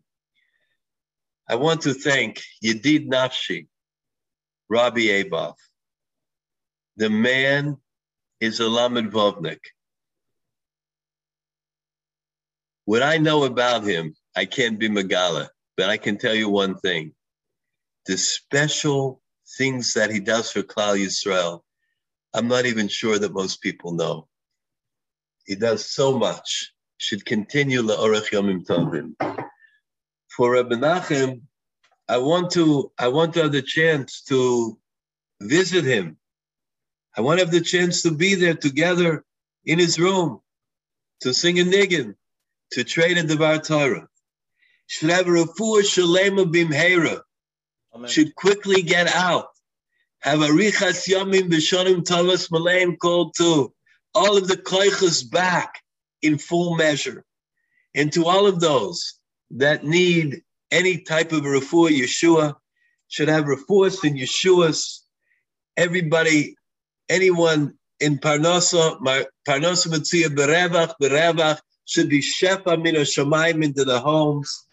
I want to thank Yedid Nafshi, Rabbi Abov. The man is a Lamed Vovnik. What I know about him, I can't be Megala, but I can tell you one thing. The special things that he does for Klal Yisrael I'm not even sure that most people know. He does so much. Should continue le'orech yomim tovim. For Rabbi Nachem, I want to I want to have the chance to visit him. I want to have the chance to be there together in his room, to sing a niggin, to trade in the Torah. Should have shalema bimheira. Should quickly get out have a richas yomim b'shonim tovas maleim called to all of the koiches back in full measure. And to all of those that need any type of refuah, Yeshua should have refuahs and Yeshuas. Everybody, anyone in Parnasa, Parnasa Mitzia Berevach, Berevach, should be Shefa Min Shamayim into the homes.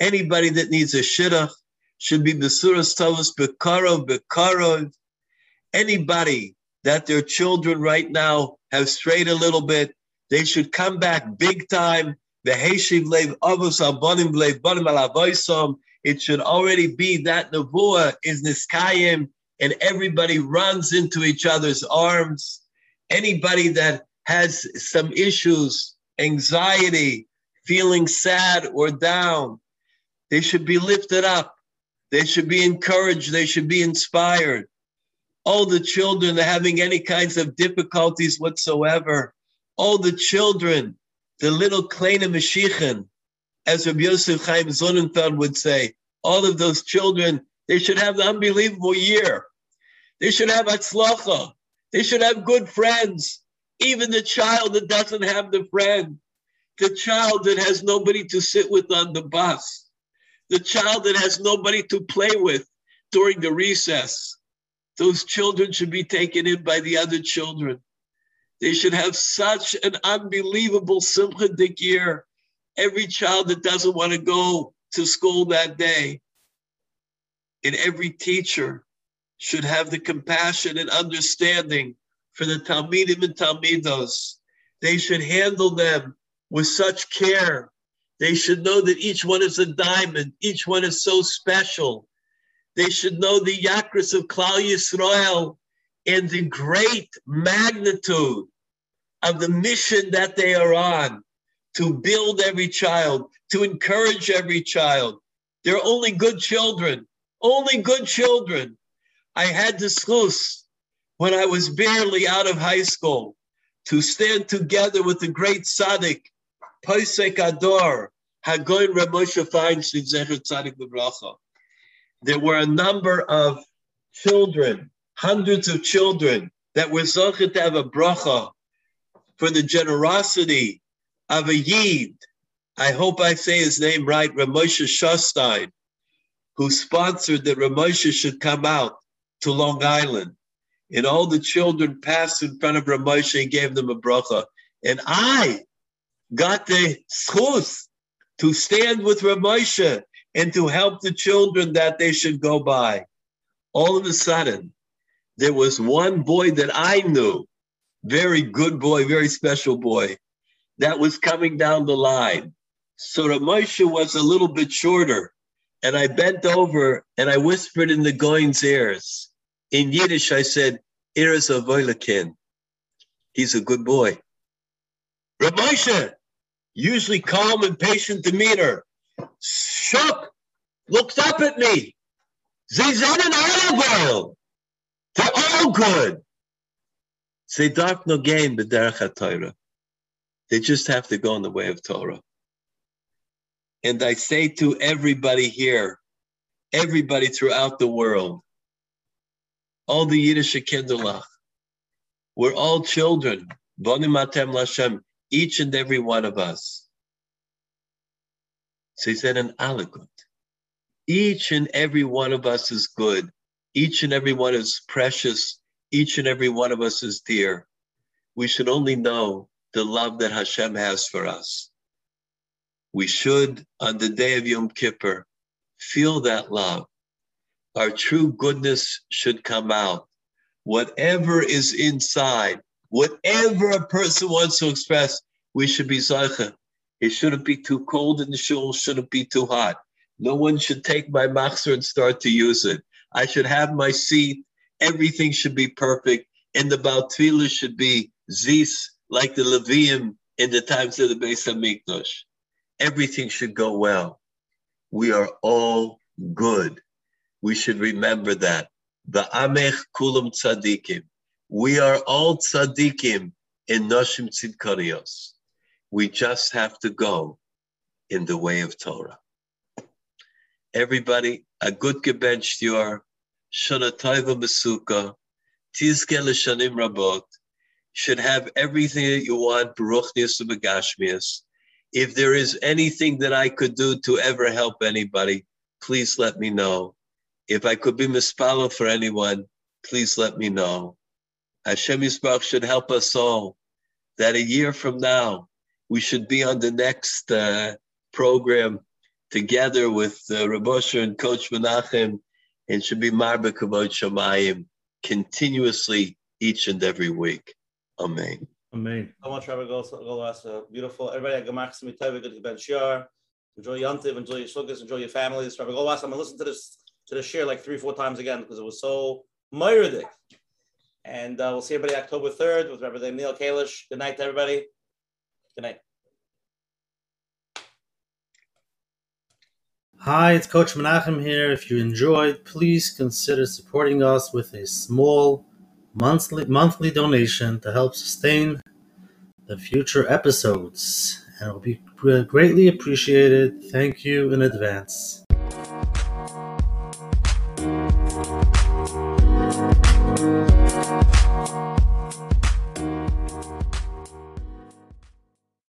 Anybody that needs a shidduch, should be Besuras Tovas Bekarov, Bekarov. Anybody that their children right now have strayed a little bit, they should come back big time. It should already be that Nevuah is Niskayim and everybody runs into each other's arms. Anybody that has some issues, anxiety, feeling sad or down, they should be lifted up. They should be encouraged. They should be inspired. all the children are having any kinds of difficulties whatsoever, all the children, the little kleine Mashiachin, as Rabbi Yosef Chaim Sonnenfeld would say, all of those children, they should have an unbelievable year. They should have atzlacha. They should have good friends. Even the child that doesn't have the friend, the child that has nobody to sit with on the bus, the child that has nobody to play with during the recess. Those children should be taken in by the other children. They should have such an unbelievable simcha year. Every child that doesn't want to go to school that day, and every teacher should have the compassion and understanding for the Talmidim and Talmidos. They should handle them with such care. They should know that each one is a diamond, each one is so special. They should know the yakras of Klal Yisrael and the great magnitude of the mission that they are on to build every child, to encourage every child. They're only good children, only good children. I had this zchus when I was barely out of high school to stand together with the great tzaddik, Poisek Ador, Hagoin Reb Moshe Feinstein, Zecher Tzaddik B'bracha. There were a number of children, hundreds of children, that were zochet to have a bracha for the generosity of a Yid. I hope I say his name right, Ramosha Shostein, who sponsored that Reb Moshe should come out to Long Island. And all the children passed in front of Reb Moshe and gave them a bracha. And I got the zchus to stand with Reb Moshe and to help the children that they should go by. All of a sudden, there was one boy that I knew, very good boy, very special boy, that was coming down the line. So Reb Moshe was a little bit shorter. And I bent over and I whispered in the Goin's ears. In Yiddish, I said, Iris Avoylakin. He's a good boy. Reb Moshe, usually calm and patient demeanor, shook, looked up at me. Said an olive They're all good. They dark no gain b'derech Torah. They just have to go in the way of Torah. And I say to everybody here, everybody throughout the world, all the Yiddish Kindlach, we're all children. Bonim Atem Lashem, each and every one of us. So he said an aligut. Each and every one of us is good. Each and every one is precious. Each and every one of us is dear. We should only know the love that Hashem has for us. We should, on the day of Yom Kippur, feel that love. Our true goodness should come out. Whatever is inside, whatever a person wants to express, we should be Zaycha. It shouldn't be too cold in the shul, shouldn't be too hot. No one should take my machzor and start to use it. I should have my seat. Everything should be perfect. And the Baltfila should be zis, like the Levium in the times of the Beis Hamikdash. Everything should go well. We are all good. We should remember that. The Amech Kulam Tzadikim. We are all tzaddikim in Noshim Tzidkarios. We just have to go in the way of Torah. Everybody, a good geben shtior, shana taiva mesuka, tizke l'shanim rabot, should have everything that you want, baruch begashmias. If there is anything that I could do to ever help anybody, please let me know. If I could be mispalo for anyone, please let me know. Hashem Yisbarach should help us all that a year from now, we should be on the next uh, program together with uh, Rabosher and Coach Menachem and should be Marba Kavod Shamayim continuously each and every week. Amen. Amen. So much, Rabbi Golas. Uh, beautiful. Everybody, Gamach Smitavi, good to Ben Shiar. Enjoy Yantiv, enjoy your sukkahs, enjoy your families. Rabbi Golas, I'm going to listen to this to the share like three, four times again because it was so myridic. And uh, we'll see everybody October 3rd with Rabbi Neil Kalish. Good night, to everybody. Good night. Hi, it's Coach Menachem here. If you enjoyed, please consider supporting us with a small monthly monthly donation to help sustain the future episodes. And it will be greatly appreciated. Thank you in advance.